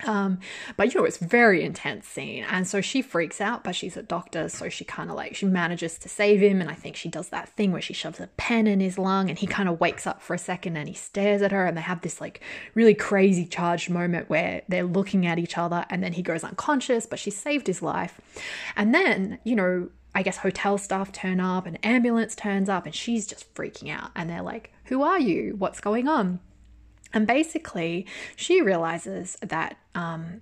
Um, but you know, it's very intense scene. And so she freaks out, but she's a doctor, so she kind of like she manages to save him. And I think she does that thing where she shoves a pen in his lung and he kind of wakes up for a second and he stares at her and they have this like really crazy charged moment where they're looking at each other and then he goes unconscious, but she saved his life. And then, you know, I guess hotel staff turn up, an ambulance turns up, and she's just freaking out. And they're like, Who are you? What's going on? And basically, she realizes that um,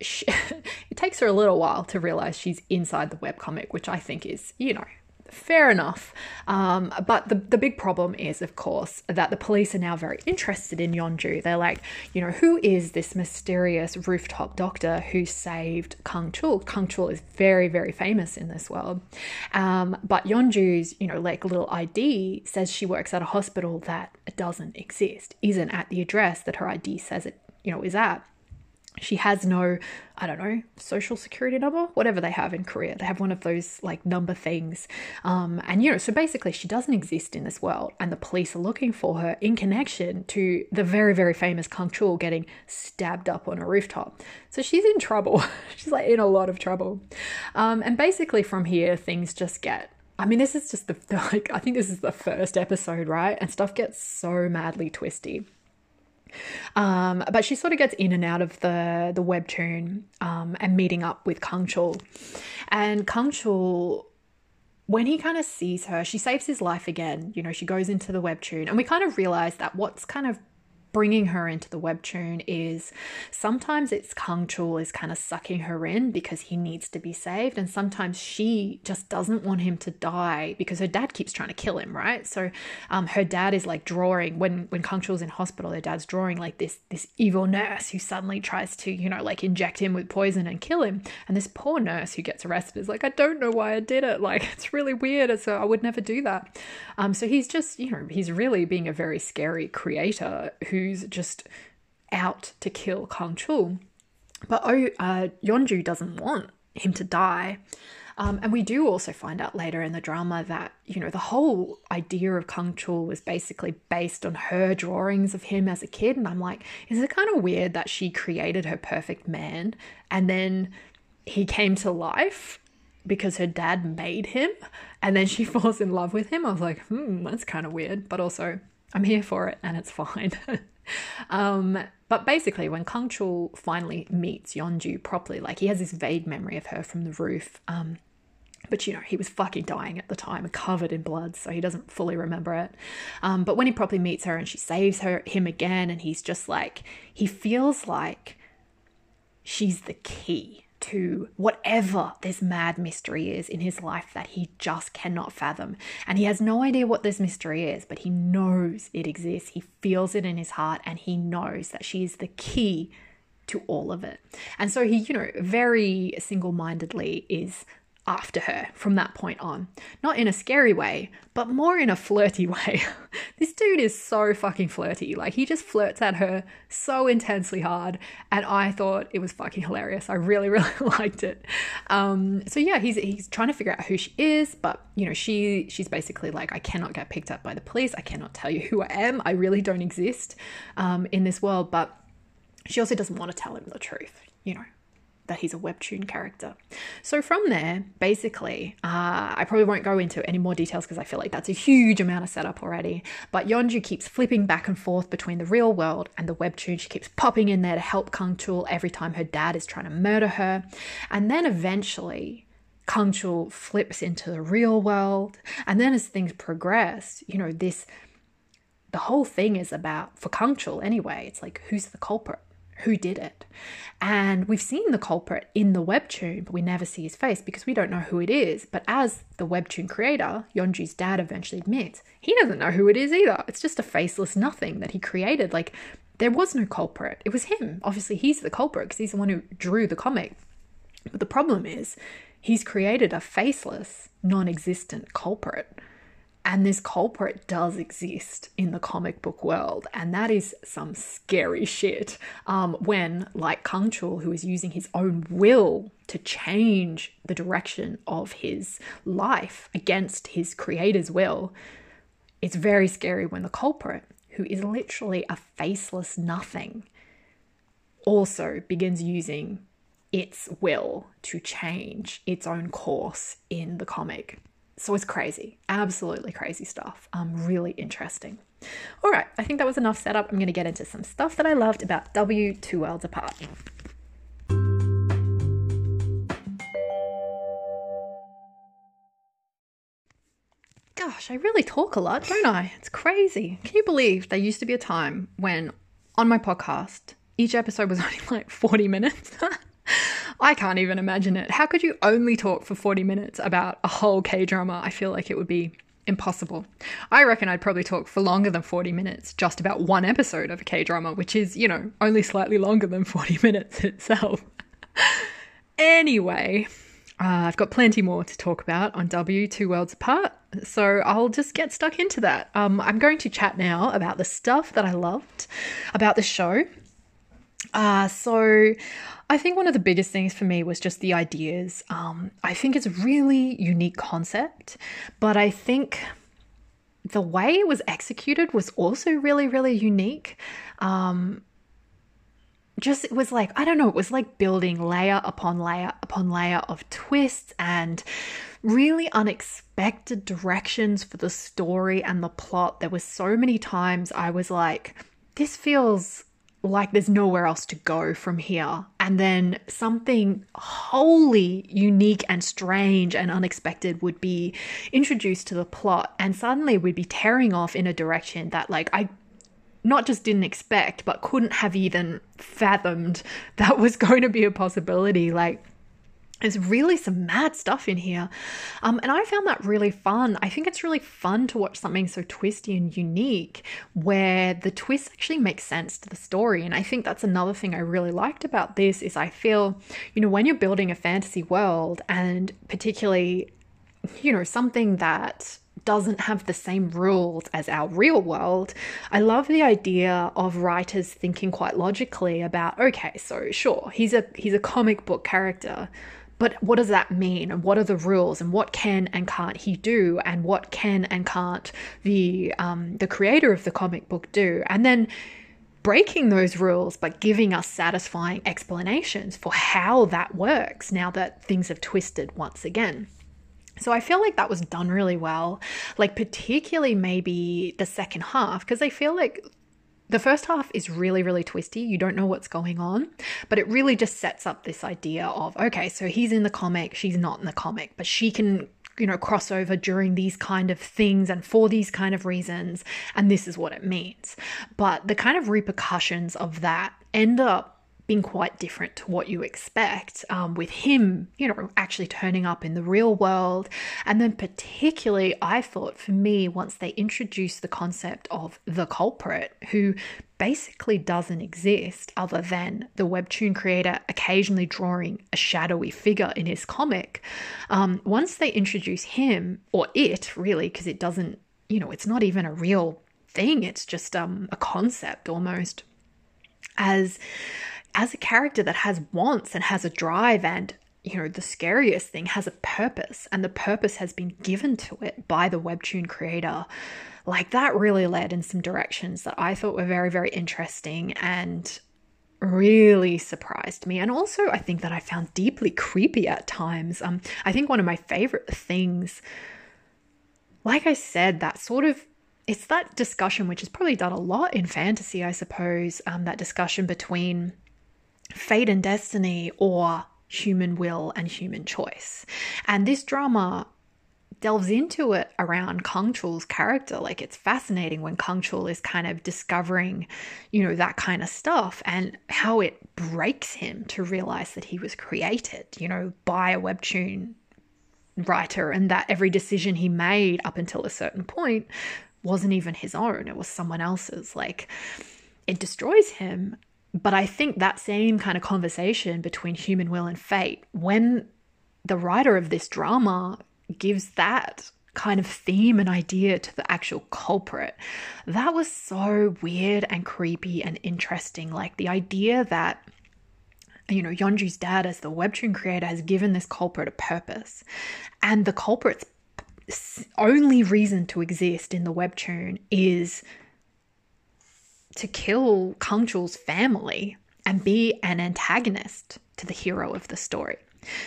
she, [LAUGHS] it takes her a little while to realize she's inside the webcomic, which I think is, you know, fair enough. Um, but the, the big problem is, of course, that the police are now very interested in Yeonju. They're like, you know, who is this mysterious rooftop doctor who saved Kang Chul? Kang Chul is very, very famous in this world. Um, but Yeonju's, you know, like little ID says she works at a hospital that doesn't exist, isn't at the address that her ID says it, you know, is at. She has no, I don't know, social security number, whatever they have in Korea. They have one of those like number things. Um, and, you know, so basically she doesn't exist in this world. And the police are looking for her in connection to the very, very famous Kang Chul getting stabbed up on a rooftop. So she's in trouble. [LAUGHS] she's like in a lot of trouble. Um, and basically from here, things just get I mean, this is just the, [LAUGHS] like, I think this is the first episode, right? And stuff gets so madly twisty. Um, but she sort of gets in and out of the the webtoon um, and meeting up with Kang Chul, and Kang Chul. When he kind of sees her, she saves his life again. You know, she goes into the webtoon, and we kind of realize that what's kind of bringing her into the webtoon is sometimes it's Kang Chul is kind of sucking her in because he needs to be saved, and sometimes she just doesn't want him to die because her dad keeps trying to kill him, right? So um, her dad is like drawing when when Kang Chul's in hospital, her dad's drawing like this this evil nurse who suddenly tries to you know like inject him with poison and kill him, and this poor nurse who gets arrested is like, I don't know why I did it, [LAUGHS] like it's really weird, so I would never do that. Um, so he's just you know he's really being a very scary creator who who's just out to kill Kang Chul. But oh, uh, Yeonju doesn't want him to die. Um, and we do also find out later in the drama that, you know, the whole idea of Kang Chul was basically based on her drawings of him as a kid. And I'm like, is it kind of weird that she created her perfect man and then he came to life because her dad made him and then she [LAUGHS] falls in love with him? I was like, hmm, that's kind of weird. But also, I'm here for it and it's fine. [LAUGHS] um, but basically, when Kang Chul finally meets Yeonju properly, like he has this vague memory of her from the roof. Um, but you know, he was fucking dying at the time, covered in blood, so he doesn't fully remember it. Um, but when he properly meets her and she saves her him again, and he's just like, he feels like she's the key to whatever this mad mystery is in his life that he just cannot fathom. And he has no idea what this mystery is, but he knows it exists. He feels it in his heart and he knows that she is the key to all of it. And so he, you know, very single mindedly is after her from that point on. Not in a scary way, but more in a flirty [LAUGHS] way. this dude is so fucking flirty. Like, he just flirts at her so intensely hard. And I thought it was fucking hilarious. I really, [LAUGHS] really liked it. Um, so yeah, he's he's trying to figure out who she is, but you know, she she's basically like, I cannot get picked up by the police. I cannot tell you who I am. I really don't exist um, in this world. But she also doesn't want to tell him the truth, you know that he's a webtoon character. So from there, basically, uh, I probably won't go into any more details because I feel like that's a huge amount of setup already. But Yeonju keeps flipping back and forth between the real world and the webtoon. She keeps popping in there to help Kang Chul every time her dad is trying to murder her. And then eventually, Kang Chul flips into the real world. And then as things progress, you know, this the whole thing is about for Kang Chul anyway, it's like who's the culprit? Who did it. And we've seen the culprit in the webtoon, but we never see his face because we don't know who it is. But as the webtoon creator, Yeonju's dad eventually admits, he doesn't know who it is either. It's just a faceless nothing that he created. Like, there was no culprit. It was him. Obviously, he's the culprit because he's the one who drew the comic. But the problem is, he's created a faceless, non existent culprit. And this culprit does exist in the comic book world, and that is some scary shit. Um, when, like Kang Chul, who is using his own will to change the direction of his life against his creator's will, it's very scary when the culprit, who is literally a faceless nothing, also begins using its will to change its own course in the comic. So it's crazy, absolutely crazy stuff. Um, really interesting. All right, I think that was enough setup. I'm going to get into some stuff that I loved about W Two Worlds Apart. Gosh, I really talk a lot, don't I? It's crazy. Can you believe there used to be a time when on my podcast, each episode was [LAUGHS] only like 40 minutes? [LAUGHS] I can't even imagine it. How could you only talk for 40 minutes about a whole K drama? I feel like it would be impossible. I reckon I'd probably talk for longer than 40 minutes just about one episode of a K drama, which is, you know, only slightly longer than [LAUGHS] 40 minutes itself. anyway, uh, I've got plenty more to talk about on W Two Worlds Apart, so I'll just get stuck into that. Um, I'm going to chat now about the stuff that I loved about the show Uh, so I think one of the biggest things for me was just the ideas. Um, I think it's a really unique concept, but I think the way it was executed was also really, really unique. Um, just it was like I don't know, it was like building layer upon layer upon layer of twists and really unexpected directions for the story and the plot. There were so many times I was like, this feels like there's nowhere else to go from here. And then something wholly unique and strange and unexpected would be introduced to the plot, and suddenly we'd be tearing off in a direction that, like, I not just didn't expect, but couldn't have even fathomed that was [LAUGHS] going to be a possibility. Like, there's really some mad stuff in here. Um, and I found that really fun. I think it's really fun to watch something so twisty and unique where the twist actually makes sense to the story. And I think that's another thing I really liked about this is I feel, you know, when you're building a fantasy world and particularly, you know, something that doesn't have the same rules as our real world. I love the idea of writers thinking quite logically about okay, so sure, he's a he's a comic book character, but what does that mean? And what are the rules? And what can and can't he do? And what can and can't the um, the creator of the comic book do? And then breaking those rules, but giving us satisfying explanations for how that works now that things have twisted once again. So I feel like that was done really well. Like, particularly maybe the second half, because I feel like the first half is really, really twisty. You don't know what's going on, but it really just sets up this idea of okay, so he's in the comic, she's not in the comic, but she can, you know, cross over during these kind of things and for these kind of reasons, and this is what it means. But the kind of repercussions of that end up being quite different to what you expect, um, with him, you know, actually turning up in the real world. And then, particularly, I thought for me, once they introduced the concept of the culprit, who basically doesn't exist other than the webtoon creator occasionally drawing a shadowy figure in his comic, um, once they introduce him, or it really, because it doesn't, you know, it's not even a real thing, it's just um, a concept almost, as as a character that has wants and has a drive and you know the scariest thing has a purpose and the purpose has been given to it by the webtoon creator like that really led in some directions that i thought were very very interesting and really surprised me. And also i think that i found deeply creepy at times. Um, i think one of my favorite things like i said that sort of it's that discussion which is probably done a lot in fantasy i suppose um, that discussion between fate and destiny or human will and human choice. And this drama delves into it around Kang Chul's character. Like it's fascinating when Kang Chul is kind of discovering, you know, that kind of stuff and how it breaks him to realize that he was created, you know, by a webtoon writer and that every decision he made up until a certain point wasn't even his own, it was someone else's. Like it destroys him but I think that same kind of conversation between human will and fate, when the writer of this drama gives that kind of theme and idea to the actual culprit, that was so weird and creepy and interesting. Like the idea that you know, Yeonju's dad, as the webtoon creator, has given this culprit a purpose. And the culprit's only reason to exist in the webtoon is to kill Kang Chul's family and be an antagonist to the hero of the story.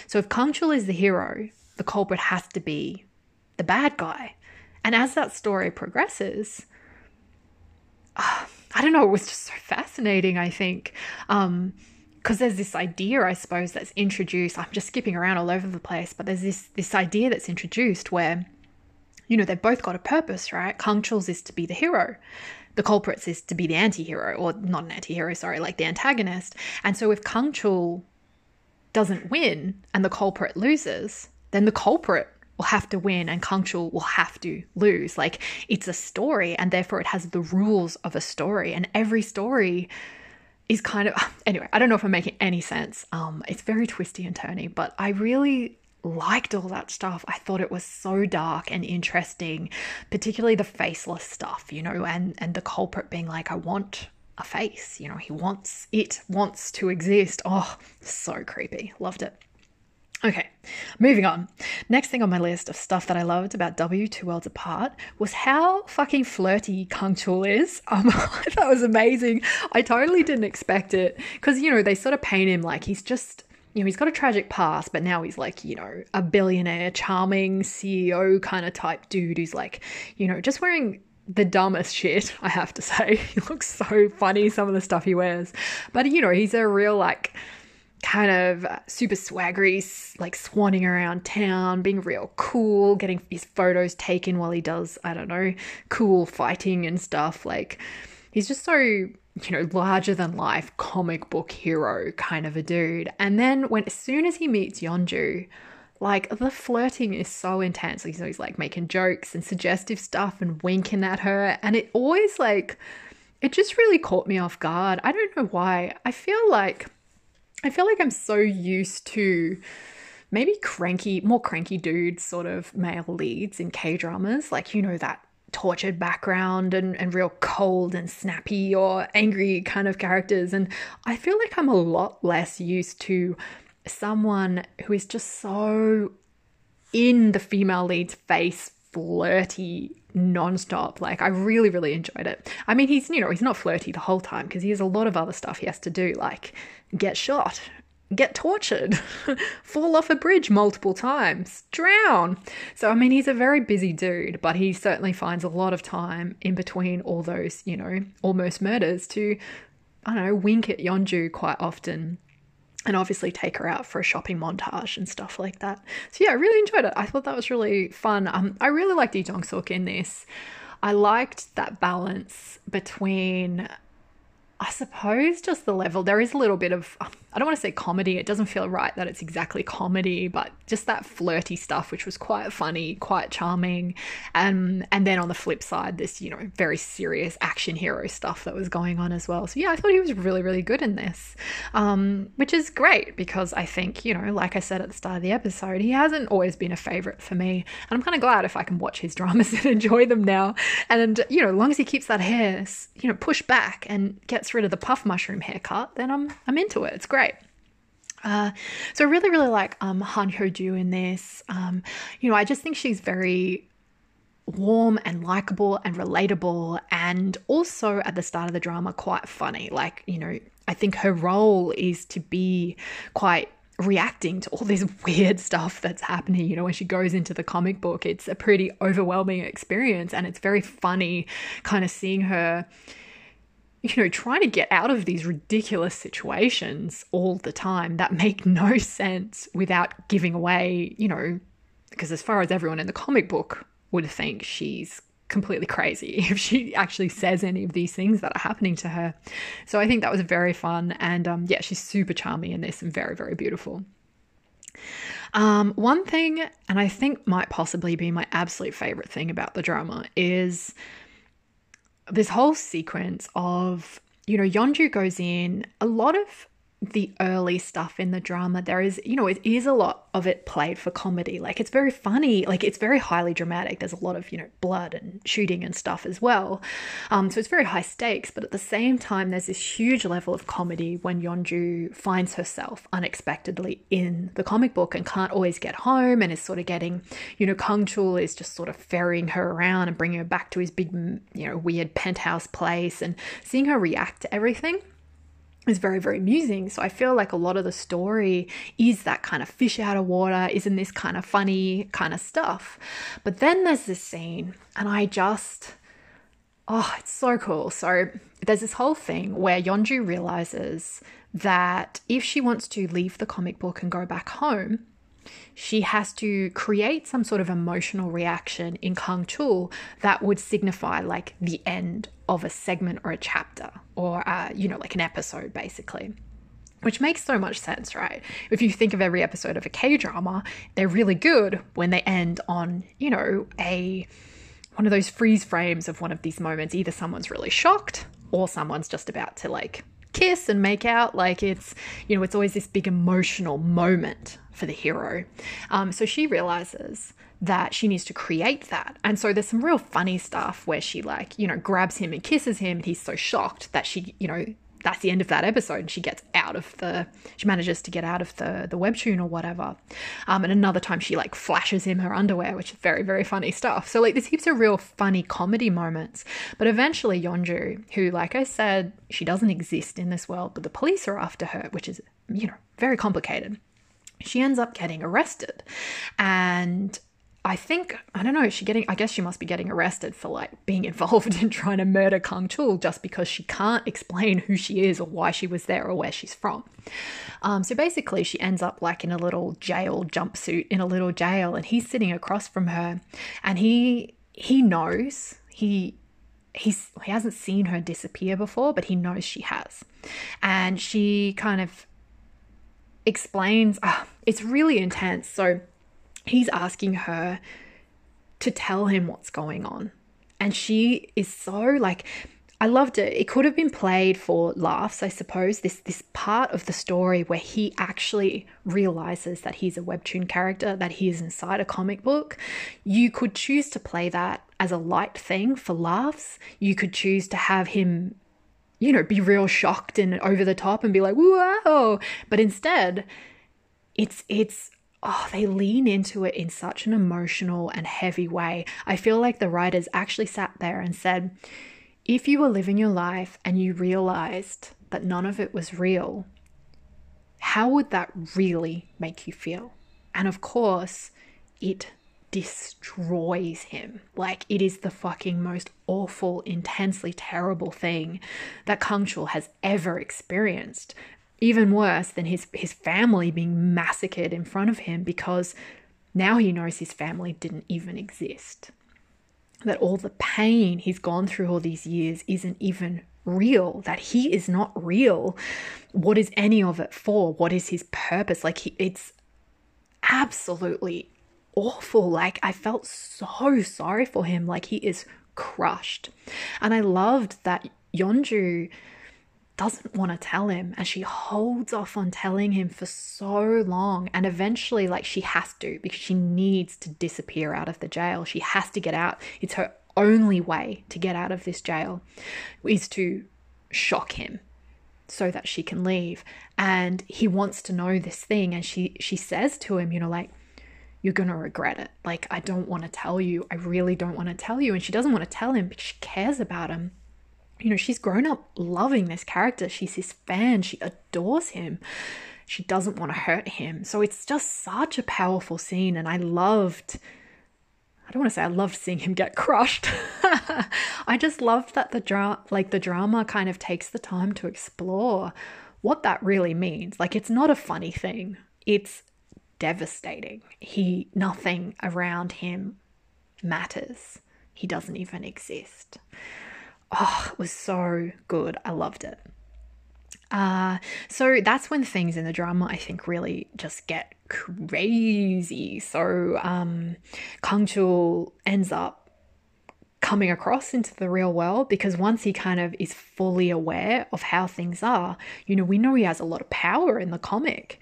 So if Kang Chul is the hero, the culprit has to be the bad guy. And as that story progresses, uh, I don't know, it was just so fascinating, I think. Um, because there's this idea, I suppose, that's introduced. I'm just skipping around all over the place, but there's this this idea that's introduced where, you know, they've both got a purpose, right? Kang Chul's is to be the hero, the culprits is to be the anti-hero or not an anti-hero sorry like the antagonist. And so if kang chul doesn't win and the culprit loses then the culprit will have to win and kang chul will have to lose. Like it's a story and therefore it has the rules of a story. And every story is kind of [SIGHS] anyway i don't know if i'm making any sense. Um it's very twisty and turny but i really liked all that stuff. I thought it was so dark and interesting, particularly the faceless stuff, you know, and and the culprit being like, I want a face. You know, he wants it, wants to exist. Oh, so creepy. Loved it. Okay, moving on. Next thing on my list of stuff that I loved about W Two Worlds Apart was how fucking flirty Kang Chul is. [LAUGHS] Um, [LAUGHS] that was amazing. I totally didn't expect it because you know they sort of paint him like he's just you know he's got a tragic past, but now he's like you know a billionaire, charming CEO kind of type dude who's like you know just wearing the dumbest shit, I have to say. [LAUGHS] He looks so funny, some of the stuff he wears. But, you know, he's a real, like, kind of super swaggery, like swanning around town, being real cool, getting his photos taken while he does, I don't know, cool fighting and stuff. Like, he's just so, you know, larger than life comic book hero kind of a dude. And then when, as soon as he meets Yeonju, like the flirting is so intense. Like he's always like making jokes and suggestive stuff and winking at her. And it always like, it just really caught me off guard. I don't know why. I feel like, I feel like I'm so used to maybe cranky, more cranky dudes sort of male leads in K dramas. Like, you know, that tortured background and, and real cold and snappy or angry kind of characters. And I feel like I'm a lot less used to someone who is just so in the female lead's face, flirty nonstop. Like I really, really enjoyed it. I mean, he's you know he's not flirty the whole time because he has a lot of other stuff he has to do, like get shot, get tortured, [LAUGHS] fall off a bridge multiple times, drown. So I mean, he's a very busy dude, but he certainly finds a lot of time in between all those you know almost murders to I don't know wink at Yeonju quite often and obviously take her out for a shopping montage and stuff like that. So yeah, I really enjoyed it. I thought that was really fun. Um, I really liked Lee Jong Suk in this. I liked that balance between I suppose just the level. There is a little bit of, I don't want to say comedy. It doesn't feel right that it's exactly comedy, but just that flirty stuff, which was quite funny, quite charming. Um, and then on the flip side, this, you know, very serious action hero stuff that was going on as well. So yeah, I thought he was really, really good in this, um, which is great because I think, you know, like I said at the start of the episode, he hasn't always been a favorite for me. And I'm kind of glad if I can watch his dramas [LAUGHS] and enjoy them now. And, you know, as long as he keeps that hair, you know, pushed back and gets rid of the puff mushroom haircut, then I'm I'm into it. It's great. Uh, so I really, really like um, Han Hyo Joo in this. Um, you know, I just think she's very warm and likable and relatable, and also at the start of the drama, quite funny. Like, you know, I think her role is to be quite reacting to all this [LAUGHS] weird stuff that's happening. You know, when she goes into the comic book, it's a pretty overwhelming experience, and it's very funny kind of seeing her you know, trying to get out of these ridiculous situations all the time that make no [LAUGHS] sense without giving away, you know, because as far as everyone in the comic book would think she's completely crazy [LAUGHS] if she actually says any of these things that are happening to her. So I think that was very fun. And um, yeah, she's super charming in this and very, very beautiful. Um, one thing, and I think might possibly be my absolute favorite thing about the drama, is this whole sequence of, you know, Yeonju goes in, a lot of the early stuff in the drama, there is, you know, it is a lot of it played for comedy. Like it's very funny, like it's very highly dramatic. There's a lot of, you know, blood and shooting and stuff as well. Um, so it's very high stakes, but at the same time, there's this huge level of comedy when Yeonju finds herself unexpectedly in the comic book and can't always get home and is sort of getting, you know, Kang Chul is just sort of ferrying her around and bringing her back to his big, you know, weird penthouse place and seeing her react to everything is very, very amusing. So I feel like a lot of the story is that kind of fish out of water, isn't this kind of funny kind of stuff. But then there's this scene, and I just, oh, it's so cool. So there's this whole thing where Yeonju realizes that if she wants to leave the comic book and go back home, she has to create some sort of emotional reaction in Kang Chul that would signify like the end of a segment or a chapter or, uh, you know, like an episode basically. Which makes so much sense, right? If you think of every episode of a K drama, they're really good when they end on, you know, a one of those freeze frames of one of these moments. Either someone's really shocked or someone's just about to like kiss and make out. Like it's, you know, it's always this big emotional moment for the hero. Um, so she realizes that she needs to create that. And so there's some real funny stuff where she like, you know, grabs him and kisses him and he's so shocked that she, you know, that's the end of that episode and she gets out of the she manages to get out of the the webtoon or whatever. Um, and another time she like flashes him her underwear which is very very funny stuff. So like there's heaps of real funny comedy moments. But eventually yeonju who like I said she doesn't exist in this world but the police are after her which is you know very complicated. She ends up getting arrested. And I think I don't know. She getting? I guess she must be getting arrested for like being [LAUGHS] involved in trying to murder Kang Chul just because she can't explain who she is or why she was there or where she's from. Um, so basically, she ends up like in a little jail jumpsuit in a little jail, and he's sitting across from her, and he he knows he he's he hasn't seen her disappear before, but he knows she has, and she kind of explains. Oh, it's really intense. So he's asking her to tell him what's going on. And she is so like I loved it. It could have been played for laughs, I suppose. This this part of the story where he actually realizes that he's a webtoon character, that he is inside a comic book. You could choose to play that as a light thing for laughs. You could choose to have him, you know, be real shocked and over the top and be like, "Wow!" But instead, it's it's oh, they lean into it in such an emotional and heavy way. I feel like the writers actually sat there and said, if you were living your life and you realized that none of it was real, how would that really make you feel? And of course, it destroys him. Like, it is the fucking most awful, intensely terrible thing that Kang Chul has ever experienced even worse than his his family being massacred in front of him because now he knows his family didn't even exist. That all the pain he's gone through all these years isn't even real, that he is not real. What is any of it for? What is his purpose? Like he, it's absolutely awful. Like I felt so sorry for him. Like he is crushed. And I loved that Yeonju doesn't want to tell him and she holds off on telling him for so long and eventually like she has to because she needs to disappear out of the jail. She has to get out. It's her only way to get out of this jail is to shock him so that she can leave. And he wants to know this thing and she she says to him you know like you're going to regret it. Like i don't want to tell you. I really don't want to tell you. And she doesn't want to tell him because she cares about him you know, she's grown up loving this character. She's his fan. She adores him. She doesn't want to hurt him. So it's just such a powerful scene. And I loved, I don't want to say I loved seeing him get crushed. [LAUGHS] I just loved that the dra- like the drama kind of takes the time to explore what that really means. Like it's not a funny thing. It's devastating. He nothing around him matters. He doesn't even exist. Oh, it was so good. I loved it. Uh, so that's when things in the drama I think really just get crazy. So um, Chul ends up coming across into the real world because once he kind of is fully aware of how things are, you know, we know he has a lot of power in the comic.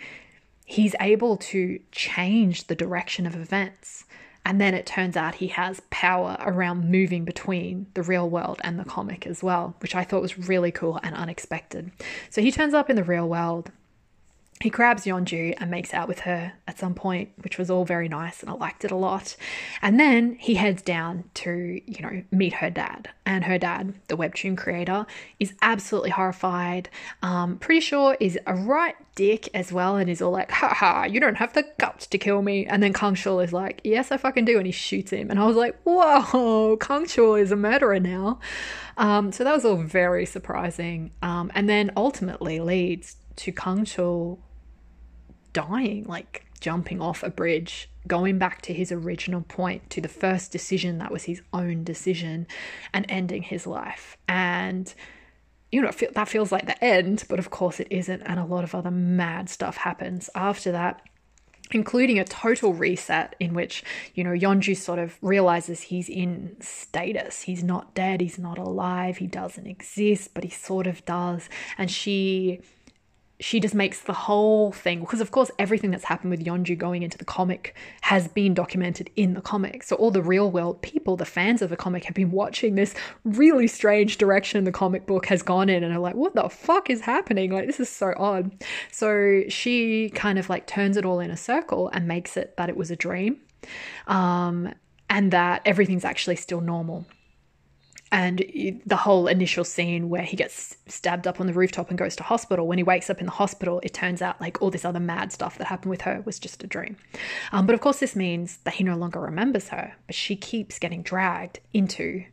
He's able to change the direction of events. And then it turns out he has power around moving between the real world and the comic as well, which I thought was really cool and unexpected. So he turns up in the real world he grabs Yeonju and makes out with her at some point, which was all very nice and I liked it a lot. And then he heads down to, you know, meet her dad. And her dad, the webtoon creator, is absolutely horrified. Um, pretty sure is a right dick as well and is all like, ha ha, you don't have the guts to kill me. And then Kang Chul is like, yes, I fucking do. And he shoots him. And I was like, whoa, Kang Chul is a murderer now. Um, so that was all very surprising. Um, and then ultimately leads to Kang Chul dying, like jumping off a bridge, going back to his original point, to the first decision that was his own decision, and ending his life. And you know, that feels like the end, but of course it isn't. And a lot of other mad stuff happens after that. including a total reset in which, you know, Yeonju sort of realizes he's in status. He's not dead, he's not alive, he doesn't exist, but he sort of does. And she she just makes the whole thing because of course everything that's happened with Yeonju going into the comic has been documented in the comic. So all the real world people, the fans of the comic have been watching this really strange direction the comic book has gone in and are like, what the fuck is happening? Like this is so odd. So she kind of like turns it all in a circle and makes it that it was a dream. Um, and that everything's actually still normal and the whole initial scene where he gets stabbed up on the rooftop and goes to hospital when he wakes up in the hospital it turns out like all this other mad stuff that happened with her was just a dream. Um, but of course this means that he no longer remembers her but she keeps getting dragged into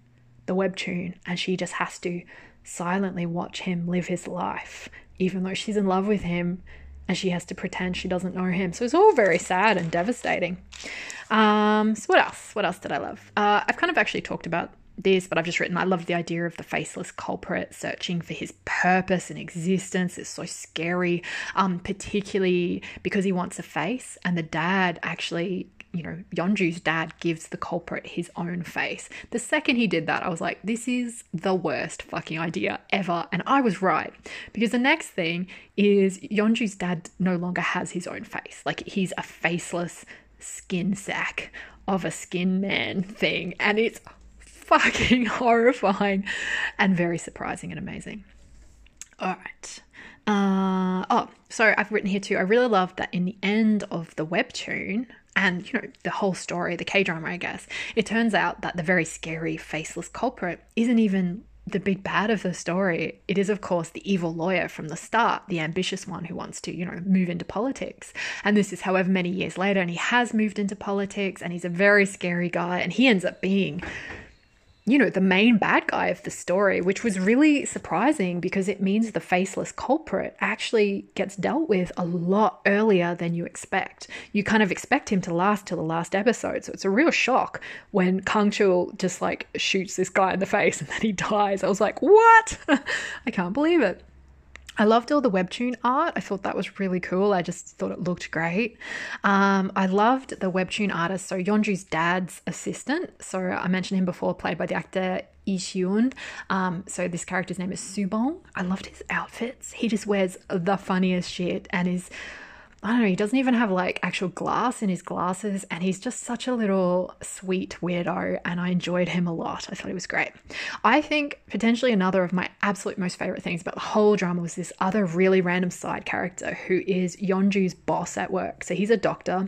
the webtoon and she just has to silently watch him live his life even though she's in love with him and she has to pretend she doesn't know him. So it's all very sad and devastating. Um, so what else? What else did i love? Uh, i've kind of actually talked about this, but I've just written I love the idea of the faceless culprit searching for his purpose and existence. It's so scary, um, particularly because he wants a face, and the dad actually. You know, Yeonju's dad gives the culprit his own face. The second he did that, I was like, this is the worst fucking idea ever. And I was right. Because the next thing is Yeonju's dad no longer has his own face. Like, he's a faceless skin sack of a skin man thing. And it's fucking [LAUGHS] horrifying and very surprising and amazing. All right. Uh, oh, so I've written here too. I really love that in the end of the webtoon and you know the whole story, the K drama, I guess. It turns out that the very scary faceless culprit isn't even the big bad of the story, it is, of course, the evil lawyer from the start, the ambitious one who wants to, you know, move into politics. And this is however many years later, and he has moved into politics, and he's a very scary guy, and he ends up being you know, the main bad guy of the story, which was really surprising because it means the faceless culprit actually gets dealt with a lot earlier than you expect. You kind of expect him to last till the last episode. So it's a real shock when Kang Chul just like shoots this guy in the face and then he dies. I was like, what? [LAUGHS] I can't believe it. I loved all the webtoon art. I thought that was really cool. I just thought it looked great. Um, I loved the webtoon artist, so Yeonju's dad's assistant. So I mentioned him before, played by the actor Seung. Um, so this character's name is Subong. I loved his outfits. He just wears the funniest shit and is I don't know, he doesn't even have like actual glass in his glasses, and he's just such a little sweet weirdo, and I enjoyed him a lot. I thought he was great. I think potentially another of my absolute most favorite things about the whole drama was this other really random side character who is Yeonju's boss at work. So he's a doctor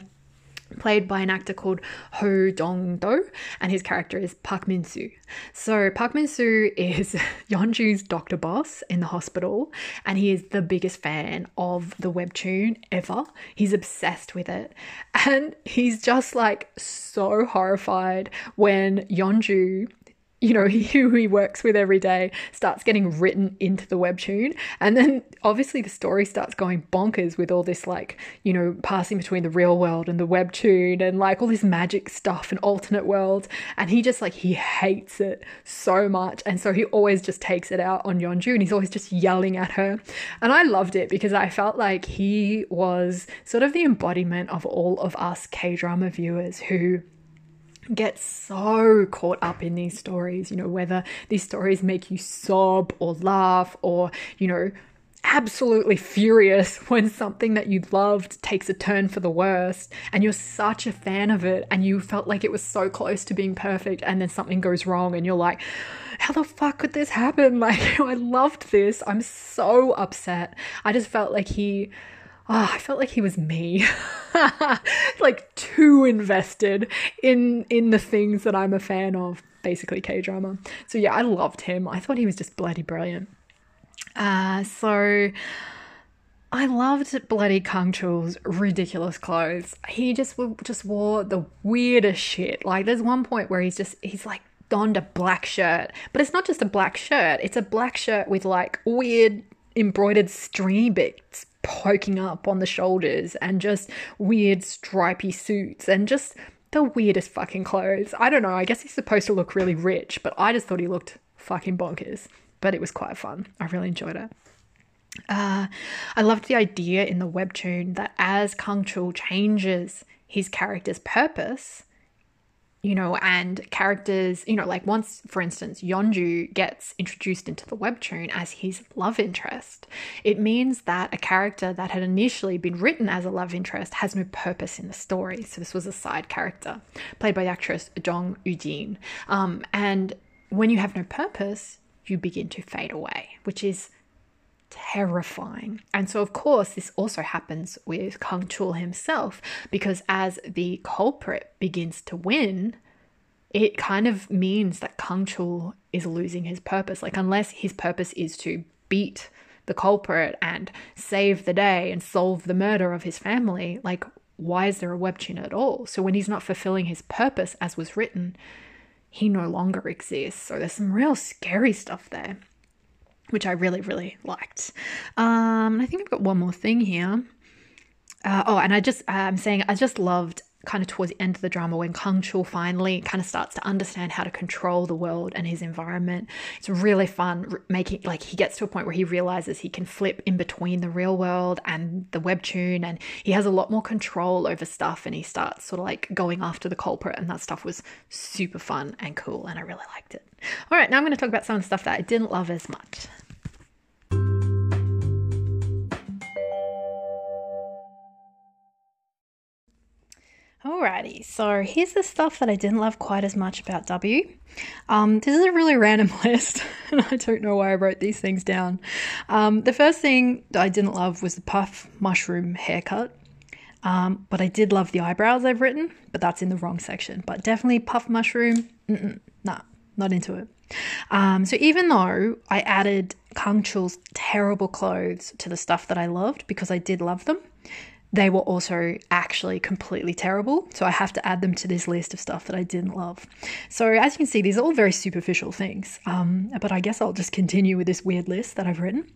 played by an actor called Ho Dong Do, and his character is Park Min Soo. So Park Min Soo is [LAUGHS] Yeonju's doctor boss in the hospital, and he is the biggest fan of the webtoon ever. He's obsessed with it, and he's just like so horrified when Yeonju you know, [LAUGHS] who he works with every day starts getting written into the webtoon. And then obviously the story starts going bonkers with all this, like, you know, passing between the real world and the webtoon and like all this magic stuff and alternate worlds. And he just like, he hates it so much. And so he always just takes it out on Yeonju and he's always just yelling at her. And I loved it because I felt like he was sort of the embodiment of all of us K drama viewers who get so caught up in these stories, you know, whether these stories make you sob or laugh or, you know, absolutely furious [LAUGHS] when something that you loved takes a turn for the worst and you're such a fan of it and you felt like it was so close to being perfect and then something goes wrong and you're like how the fuck could this happen? [LAUGHS] Like [LAUGHS] I loved this. I'm so upset. I just felt like he oh, I felt like he was me. [LAUGHS] like too invested in in the things that I'm a fan of, basically K drama. So yeah, I loved him. I thought he was just bloody brilliant. Uh, so I loved bloody Kang Chul's ridiculous clothes. He just just wore the weirdest shit. Like there's one point where he's just he's like donned a black shirt, but it's not just a black shirt. It's a black shirt with like weird embroidered stringy bits poking up on the shoulders and just weird stripy suits and just the weirdest fucking clothes. I don't know, I guess he's supposed to look really rich, but I just thought he looked fucking bonkers. But it was quite fun. I really enjoyed it. Uh, I loved the idea in the webtoon that as Kang Chul changes his character's purpose, you know, and characters, you know, like once, for instance, Yeonju gets introduced into the webtoon as his love interest, it means that a character that had initially been written as a love interest has no purpose in the story. So this was a side character played by the actress Jung Ujin. Um, and when you have no purpose, you begin to fade away, which is terrifying. And so, of course, this also happens with Kang Chul himself, because as the culprit begins to win, it kind of means that Kang Chul is losing his purpose. Like, unless his purpose is to beat the culprit and save the day and solve the murder of his family, like, why is there a webtoon at all? So, when he's not fulfilling his purpose as was written, he no longer exists. So, there's some real scary stuff there which I really, really liked. Um, I think I've got one more thing here. Uh, oh, and I just, uh, I'm saying, I just loved kind of towards the end of the drama when Kang Chul finally kind of starts to understand how to control the world and his environment. It's really fun making like he gets to a point where he realizes he can flip in between the real world and the webtoon and he has a lot more control over stuff and he starts sort of like going after the culprit and that stuff was super fun and cool and I really liked it. All right, now I'm going to talk about some stuff that I didn't love as much. Alrighty, so here's the stuff that I didn't love quite as much about W. Um, this is a really random [LAUGHS] list, and I don't know why I wrote these things down. Um, the first thing that I didn't love was the puff mushroom haircut. Um, but I did love the eyebrows I've written, but that's in the wrong section. But definitely puff mushroom, nah, not into it. Um, so even though I added Kang Chul's terrible clothes to the stuff that I loved because I did love them, they were also actually completely terrible. So I have to add them to this list of stuff that I didn't love. So as you can see, these are all very superficial things. Um, but I guess I'll just continue with this weird list that I've written.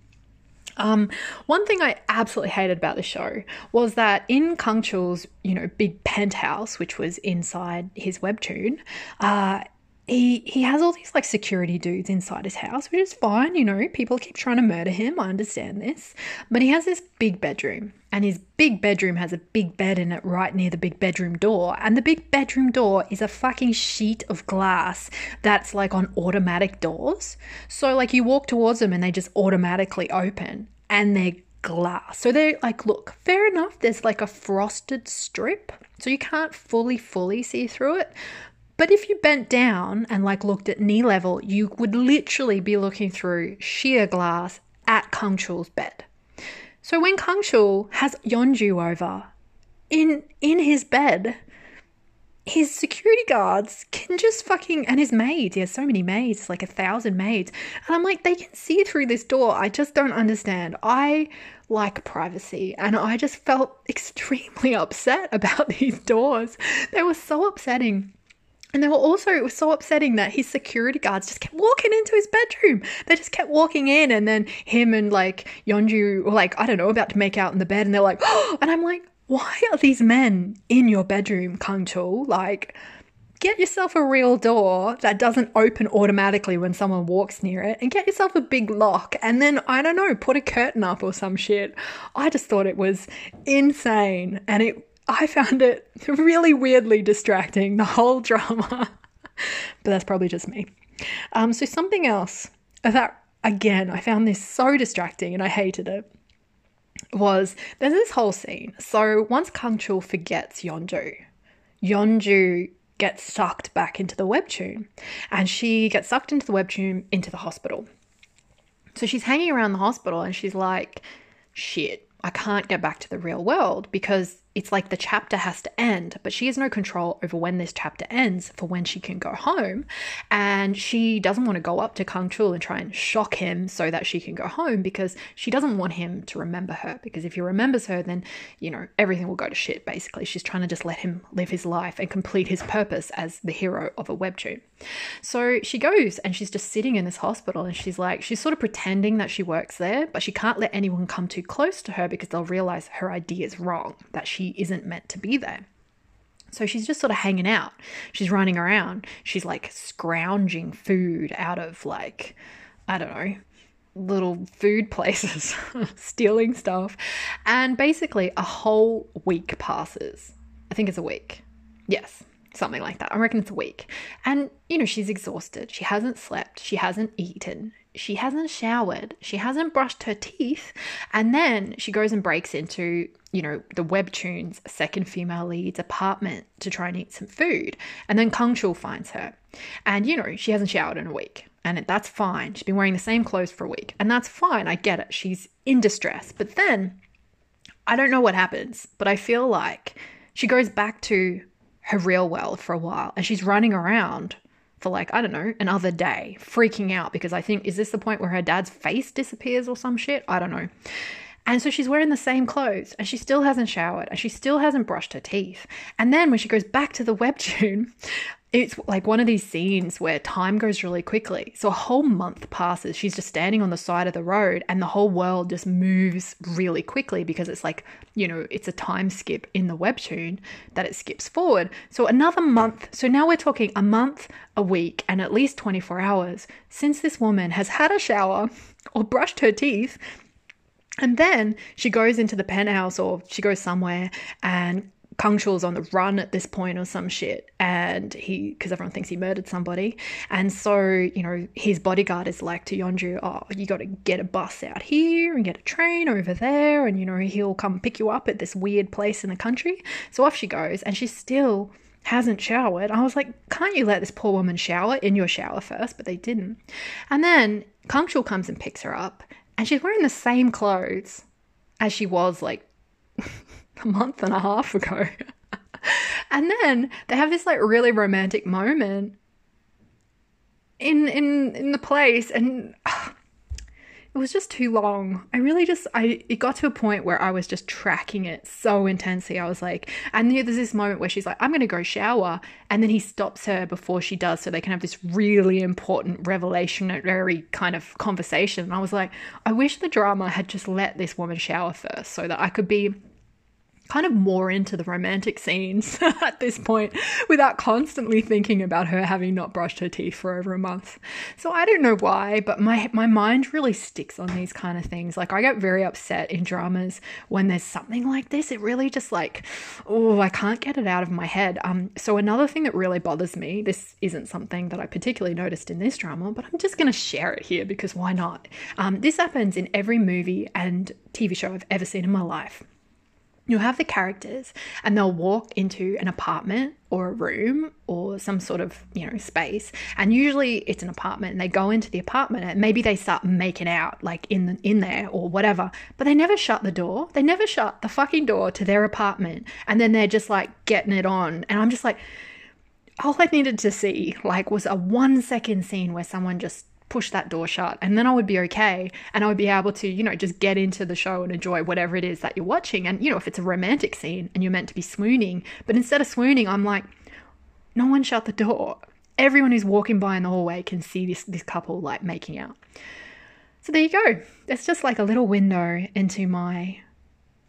Um, one thing I absolutely hated about the show was that in Kang Chul's, you know, big penthouse, which was inside his webtoon, uh, he he has all these like security dudes inside his house, which is fine, you know. People keep trying to murder him. I understand this, but he has this big bedroom, and his big bedroom has a big bed in it right near the big bedroom door, and the big bedroom door is a fucking sheet of glass that's like on automatic doors. So like you walk towards them and they just automatically open, and they're glass. So they're like, look, fair enough. There's like a frosted strip, so you can't fully fully see through it, but if you bent down and like looked at knee level, you would literally be looking through sheer glass at Kang Chul's bed. So when Kang Chul has Yeonju over in in his bed, his security guards can just fucking and his maids, he has so many maids, like a thousand maids. And I'm like, they can see through this door. I just don't understand. I like privacy and I just felt [LAUGHS] extremely upset about [LAUGHS] these doors. They were so upsetting. And they were also, it was so upsetting that his security guards just kept walking into his bedroom. They just kept walking in, and then him and like Yeonju were like, I don't know, about to make out in the bed, and they're like, oh, and I'm like, why are these men in your bedroom, Kang Chul? Like, get yourself a real door that doesn't open automatically when someone walks near it, and get yourself a big lock, and then, I don't know, put a curtain up or some shit. I just thought it was insane, and it I found it really weirdly distracting, the whole drama. but that's probably just me. Um, so, something else that, again, I found this so distracting and I hated it was there's this whole scene. So, once Kang Chul forgets Yeonju, Yeonju gets sucked back into the webtoon and she gets sucked into the webtoon into the hospital. So, she's hanging around the hospital and she's like, shit, I can't get back to the real world because it's like the chapter has to end, but she has no control over when this chapter ends for when she can go home. And she doesn't want to go up to Kang Chul and try and shock him so that she can go home because she doesn't want him to remember her. Because if he remembers her, then, you know, everything will go to shit, basically. She's trying to just let him live his life and complete his purpose as the hero of a webtoon. So she goes and she's just sitting in this hospital and she's like, she's sort of pretending that she works there, but she can't let anyone come too close to her because they'll realize her idea is wrong, that she isn't meant to be there. So she's just sort of hanging out. She's running around. She's like scrounging food out of like, I don't know, little food [LAUGHS] places, stealing stuff. And basically, a whole week passes. I think it's a week. Yes, something like that. I reckon it's a week. And, you know, she's exhausted. She hasn't slept. She hasn't eaten. She hasn't showered. She hasn't brushed her teeth. And then she goes and breaks into, you know, the Webtoon's second female lead's apartment to try and eat some food. And then Kang Chul finds her. And, you know, she hasn't showered in a week. And that's fine. She's been wearing the same clothes for a week. And that's fine. I get it. She's in distress. But then I don't know what happens, but I feel like she goes back to her real world for a while and she's running around for like, I don't know, another day, freaking out because I think, is this the point where her dad's face disappears or some shit? I don't know. And so she's wearing the same clothes and she still hasn't showered and she still hasn't brushed her teeth. And then when she goes back to the webtoon, it's like one of these scenes where time goes really quickly. So a whole month passes. She's just standing on the side of the road and the whole world just moves really quickly because it's like, you know, it's a time skip in the webtoon that it skips forward. So another month. So now we're talking a month, a week, and at least 24 hours since this woman has had a shower or brushed her teeth. And then she goes into the penthouse or she goes somewhere and Kang Chul's on the run at this point or some shit, and he because everyone thinks he murdered somebody, and so you know his bodyguard is like to Yeonju, oh, you got to get a bus out here and get a train over there, and you know he'll come pick you up at this weird place in the country. So off she goes, and she still hasn't showered. I was like, can't you let this poor woman shower in your shower first? But they didn't. And then Kang Chul comes and picks her up, and she's wearing the same clothes as she was like [LAUGHS] a month and a half ago. [LAUGHS] and then they have this like really romantic moment in in in the place and [SIGHS] it was just too long. I really just I it got to a point where I was just tracking it so intensely. I was like, and there's this moment where she's like, I'm gonna go shower, and then he stops her before she does, so they can have this really important revelationary kind of conversation. And I was like, I wish the drama had just let this woman shower first, so that I could be kind of more into the romantic scenes [LAUGHS] at this point without constantly thinking about her having not brushed her teeth for over a month. So I don't know why, but my my mind really sticks on these kind of things. Like I get very upset in dramas when there's something like this. It really just like oh, I can't get it out of my head. Um so another thing that really bothers me, this isn't something that I particularly noticed in this drama, but I'm just going to share it here because why not? Um this happens in every movie and TV show I've ever seen in my life you'll have the characters and they'll walk into an apartment or a room or some sort of you know space. And usually it's an apartment and they go into the apartment and maybe they start making out like in the, in there or whatever. But they never shut the door. They never shut the fucking door to their apartment. And then they're just like getting it on. And i'm just like all i needed to see like was a one second scene where someone just push that door shut and then I would be okay and I would be able to, you know, just get into the show and enjoy whatever it is that you're watching. And, you know, if it's a romantic scene and you're meant to be swooning, but instead of swooning, I'm like, no one shut the door. Everyone who's walking by in the hallway can see this, this couple like making out. So there you go. It's just like a little window into my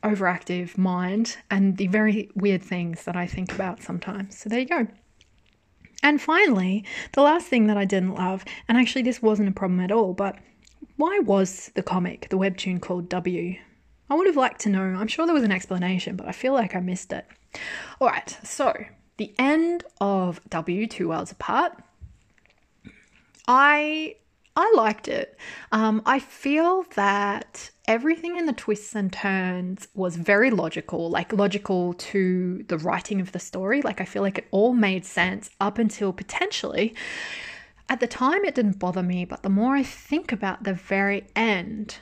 overactive mind and the very weird things that I think about sometimes. So there you go. And finally, the last thing that I didn't love, and actually this wasn't a problem at all, but why was the comic, the webtoon called W? I would have liked to know. I'm sure there was an explanation, but I feel like I missed it. All right, so the end of W, Two Worlds Apart. I I liked it. Um, I feel that everything in the twists and turns was very logical, like logical to the writing of the story. Like, I feel like it all made sense up until potentially. At the time, it didn't bother me, but the more I think about the very end,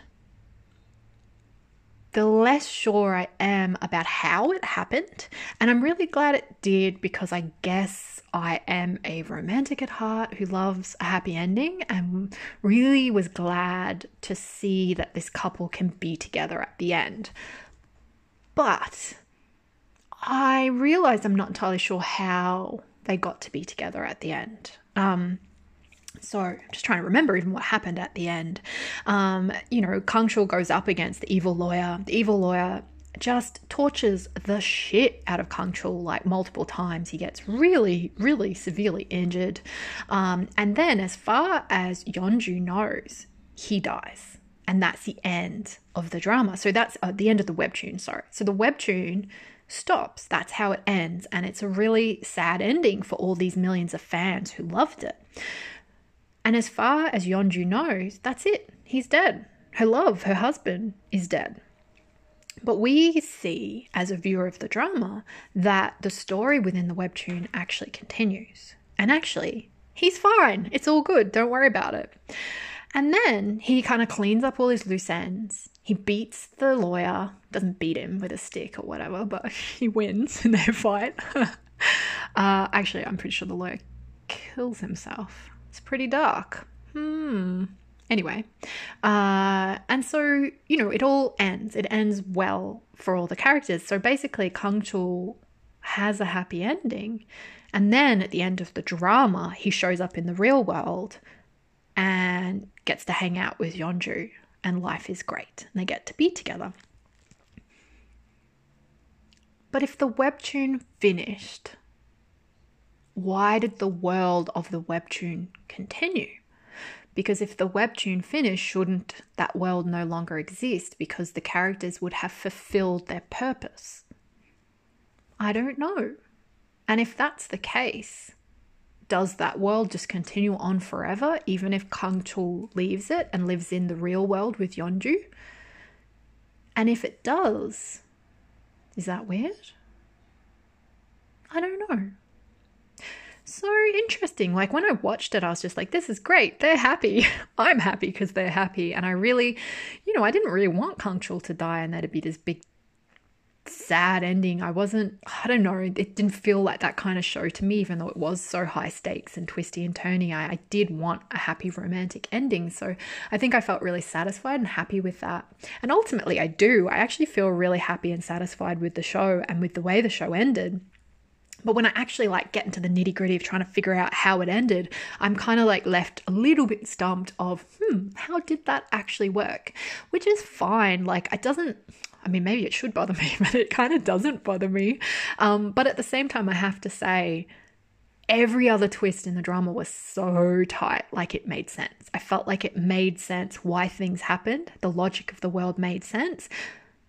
the less sure I am about how it happened. And I'm really glad it did because I guess I am a romantic at heart who loves a happy ending and really was glad to see that this couple can be together at the end. But I realized I'm not entirely sure how they got to be together at the end. Um, so I'm just trying to remember even what happened at the end. Um, you know, Kang Chul goes up against the evil lawyer. The evil lawyer just tortures the shit out of Kang Chul like multiple times. He gets really, really severely injured. Um, and then, as far as Yeonju knows, he dies. and that's the end of the drama. So that's uh, the end of the webtoon, sorry. So the webtoon stops. That's how it ends. And it's a really sad ending for all these millions of fans who loved it. And as far as Yeonju knows, that's it. He's dead. Her love, her husband, is dead. But we see, as a viewer of the drama, that the story within the webtoon actually continues. And actually, he's fine. It's all good. Don't worry about it. And then he kind of cleans up all his loose ends. He beats the lawyer, doesn't beat him with a stick or whatever, but [LAUGHS] he wins in their fight. [LAUGHS] uh, actually, I'm pretty sure the lawyer kills himself. It's pretty dark. Hmm. Anyway, uh, and so, you know, it all ends. It ends well for all the characters. So basically, Kang Chul has a happy ending. And then at the end of the drama, he shows up in the real world and gets to hang out with Yeonju, and life is great, and they get to be together. But if the webtoon finished, why did the world of the webtoon continue? Because if the webtoon finished, shouldn't that world no longer exist because the characters would have fulfilled their purpose? I don't know. And if that's the case, does that world just continue on forever, even if Kang Chul leaves it and lives in the real world with Yeonju? And if it does, is that weird? I don't know. So interesting. Like when I watched it, I was just like, this is great. They're happy. [LAUGHS] I'm happy because they're happy. And I really, you know, I didn't really want Kang Chul to die and that would be this big sad ending. I wasn't, I don't know, it didn't feel like that kind of show to me, even though it was so high stakes and twisty and turny. I, I, did want a happy romantic ending. So I think I felt really satisfied and happy with that. And ultimately, I do. I actually feel really happy and satisfied with the show and with the way the show ended. But when I actually like get into the nitty gritty of trying to figure out how it ended, I'm kind of like left a little bit stumped of, hmm, how did that actually work? Which is fine. Like, it doesn't, I mean, maybe it should bother me, [LAUGHS] but it kind of doesn't bother me. Um, but at the same time, I have to say, every other twist in the drama was so tight, like it made sense. I felt like it made sense why things happened, the logic of the world made sense.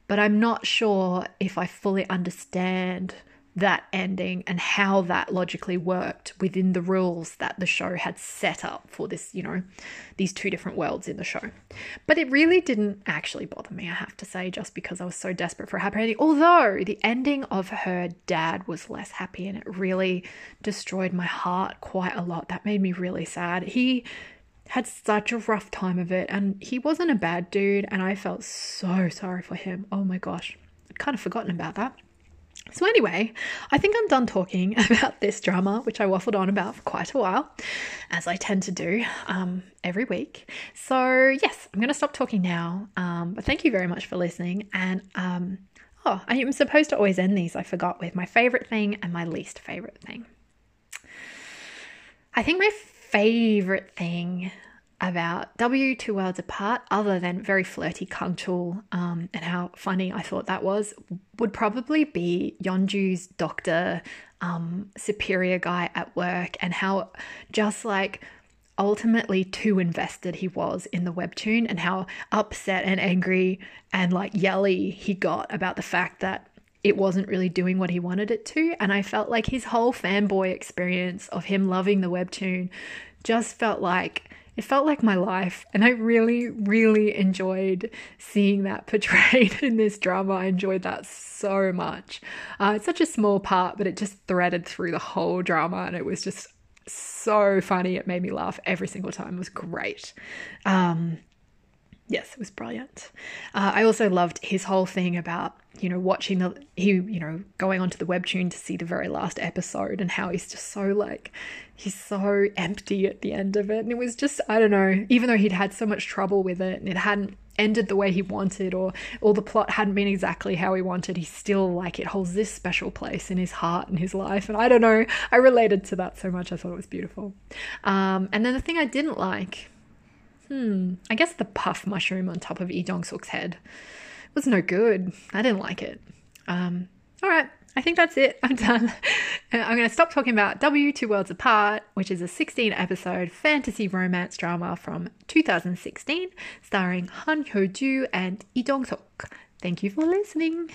But I'm not sure if I fully understand that ending and how that logically worked within the rules that the show had set up for this, you know, these two different worlds in the show. But it really didn't actually bother me, I have to say, just because I was so desperate for a happy ending. Although the ending of her dad was less happy and it really destroyed my heart quite a lot. That made me really sad. He had such a rough time of it and he wasn't a bad dude and I felt so sorry for him. Oh my gosh. I'd kind of forgotten about that. So, anyway, I think I'm done talking [LAUGHS] about this drama, which I waffled on about for quite a while, as I tend to do um, every week. So, yes, I'm going to stop talking now. Um, but thank you very much for listening. And um, oh, I am supposed to always end these, I forgot, with my favorite thing and my least favorite thing. I think my favorite thing about W Two Worlds Apart, other than very flirty Chul um, and how funny I thought that was, would probably be Yeonju's doctor um, superior guy at work and how just like ultimately too invested he was in the webtoon and how upset and angry and like yelly he got about the fact that it wasn't really doing what he wanted it to. And I felt like his whole fanboy experience of him loving the webtoon just felt like it felt like my life. And I really, really enjoyed seeing that [LAUGHS] portrayed in this drama. I enjoyed that so much. Uh, it's such a small part, but it just threaded through the whole drama and it was just so funny. It made me laugh every single time. It was great. Um, yes, it was brilliant. Uh, I also loved his whole thing about you know watching the he you know going onto the webtoon to see the very last episode and how he's just so like he's so empty at the end of it. And it was just I don't know even though he'd had so much trouble with it and it hadn't ended the way he wanted or or the plot hadn't been exactly how he wanted he still like it holds this special place in his heart and his life. And I don't know I related to that so much I thought it was beautiful. Um, and then the thing I didn't like Hmm, I guess the puff mushroom on top of Lee Jong Suk's head was no good. I didn't like it. Um, all right, I think that's it. [LAUGHS] I'm done. I'm going to stop talking about W Two Worlds Apart, which is a 16 episode fantasy romance drama from 2016 starring Han Hyo Joo and Lee Jong Suk. Thank you for listening.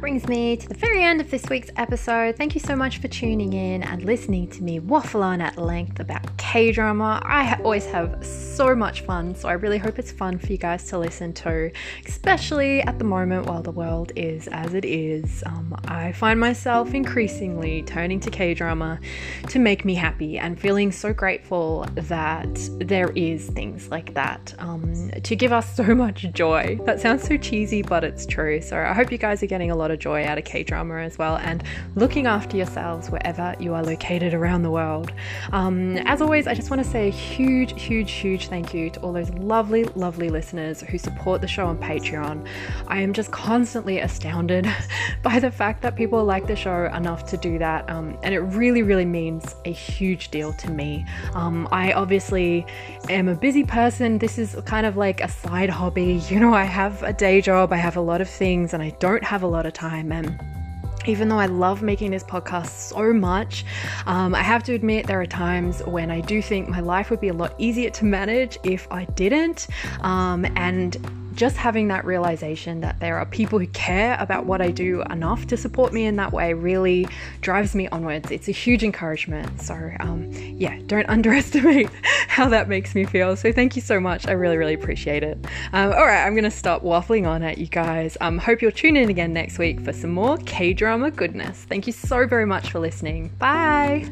Brings me to the very end of this week's episode. Thank you so much for tuning in and listening to me waffle on at length about K drama. I ha- always have so much fun, so I really hope it's fun for you guys to listen to, especially at the moment while the world is as it is. Um, I find myself increasingly turning to K drama to make me happy and feeling so grateful that there is things like that um, to give us so much joy. That sounds so cheesy, but it's true. So I hope you guys are getting a lot of of joy out of K drama as well, and looking after yourselves wherever you are located around the world. Um, as always, I just want to say a huge, huge, huge thank you to all those lovely, lovely listeners who support the show on Patreon. I am just constantly astounded [LAUGHS] by the fact that people like the show enough to do that, um, and it really, really means a huge deal to me. Um, I obviously am a busy person. This is kind of like a side hobby. [LAUGHS] You know, I have a day job, I have a lot of things, and I don't have a lot of time. And even though I love making this podcast so much, um, I have to admit there are times when I do think my life would be a lot easier to manage if I didn't. Um, and just having that realization that there are people who care about what I do enough to support me in that way really drives me onwards. It's a huge encouragement. So, um, yeah, don't [LAUGHS] underestimate how that makes me feel. So, thank you so much. I really, really appreciate it. Um, all right, I'm going to stop waffling on at you guys. Um, hope you'll tune in again next week for some more K drama goodness. Thank you so very much for listening. Bye.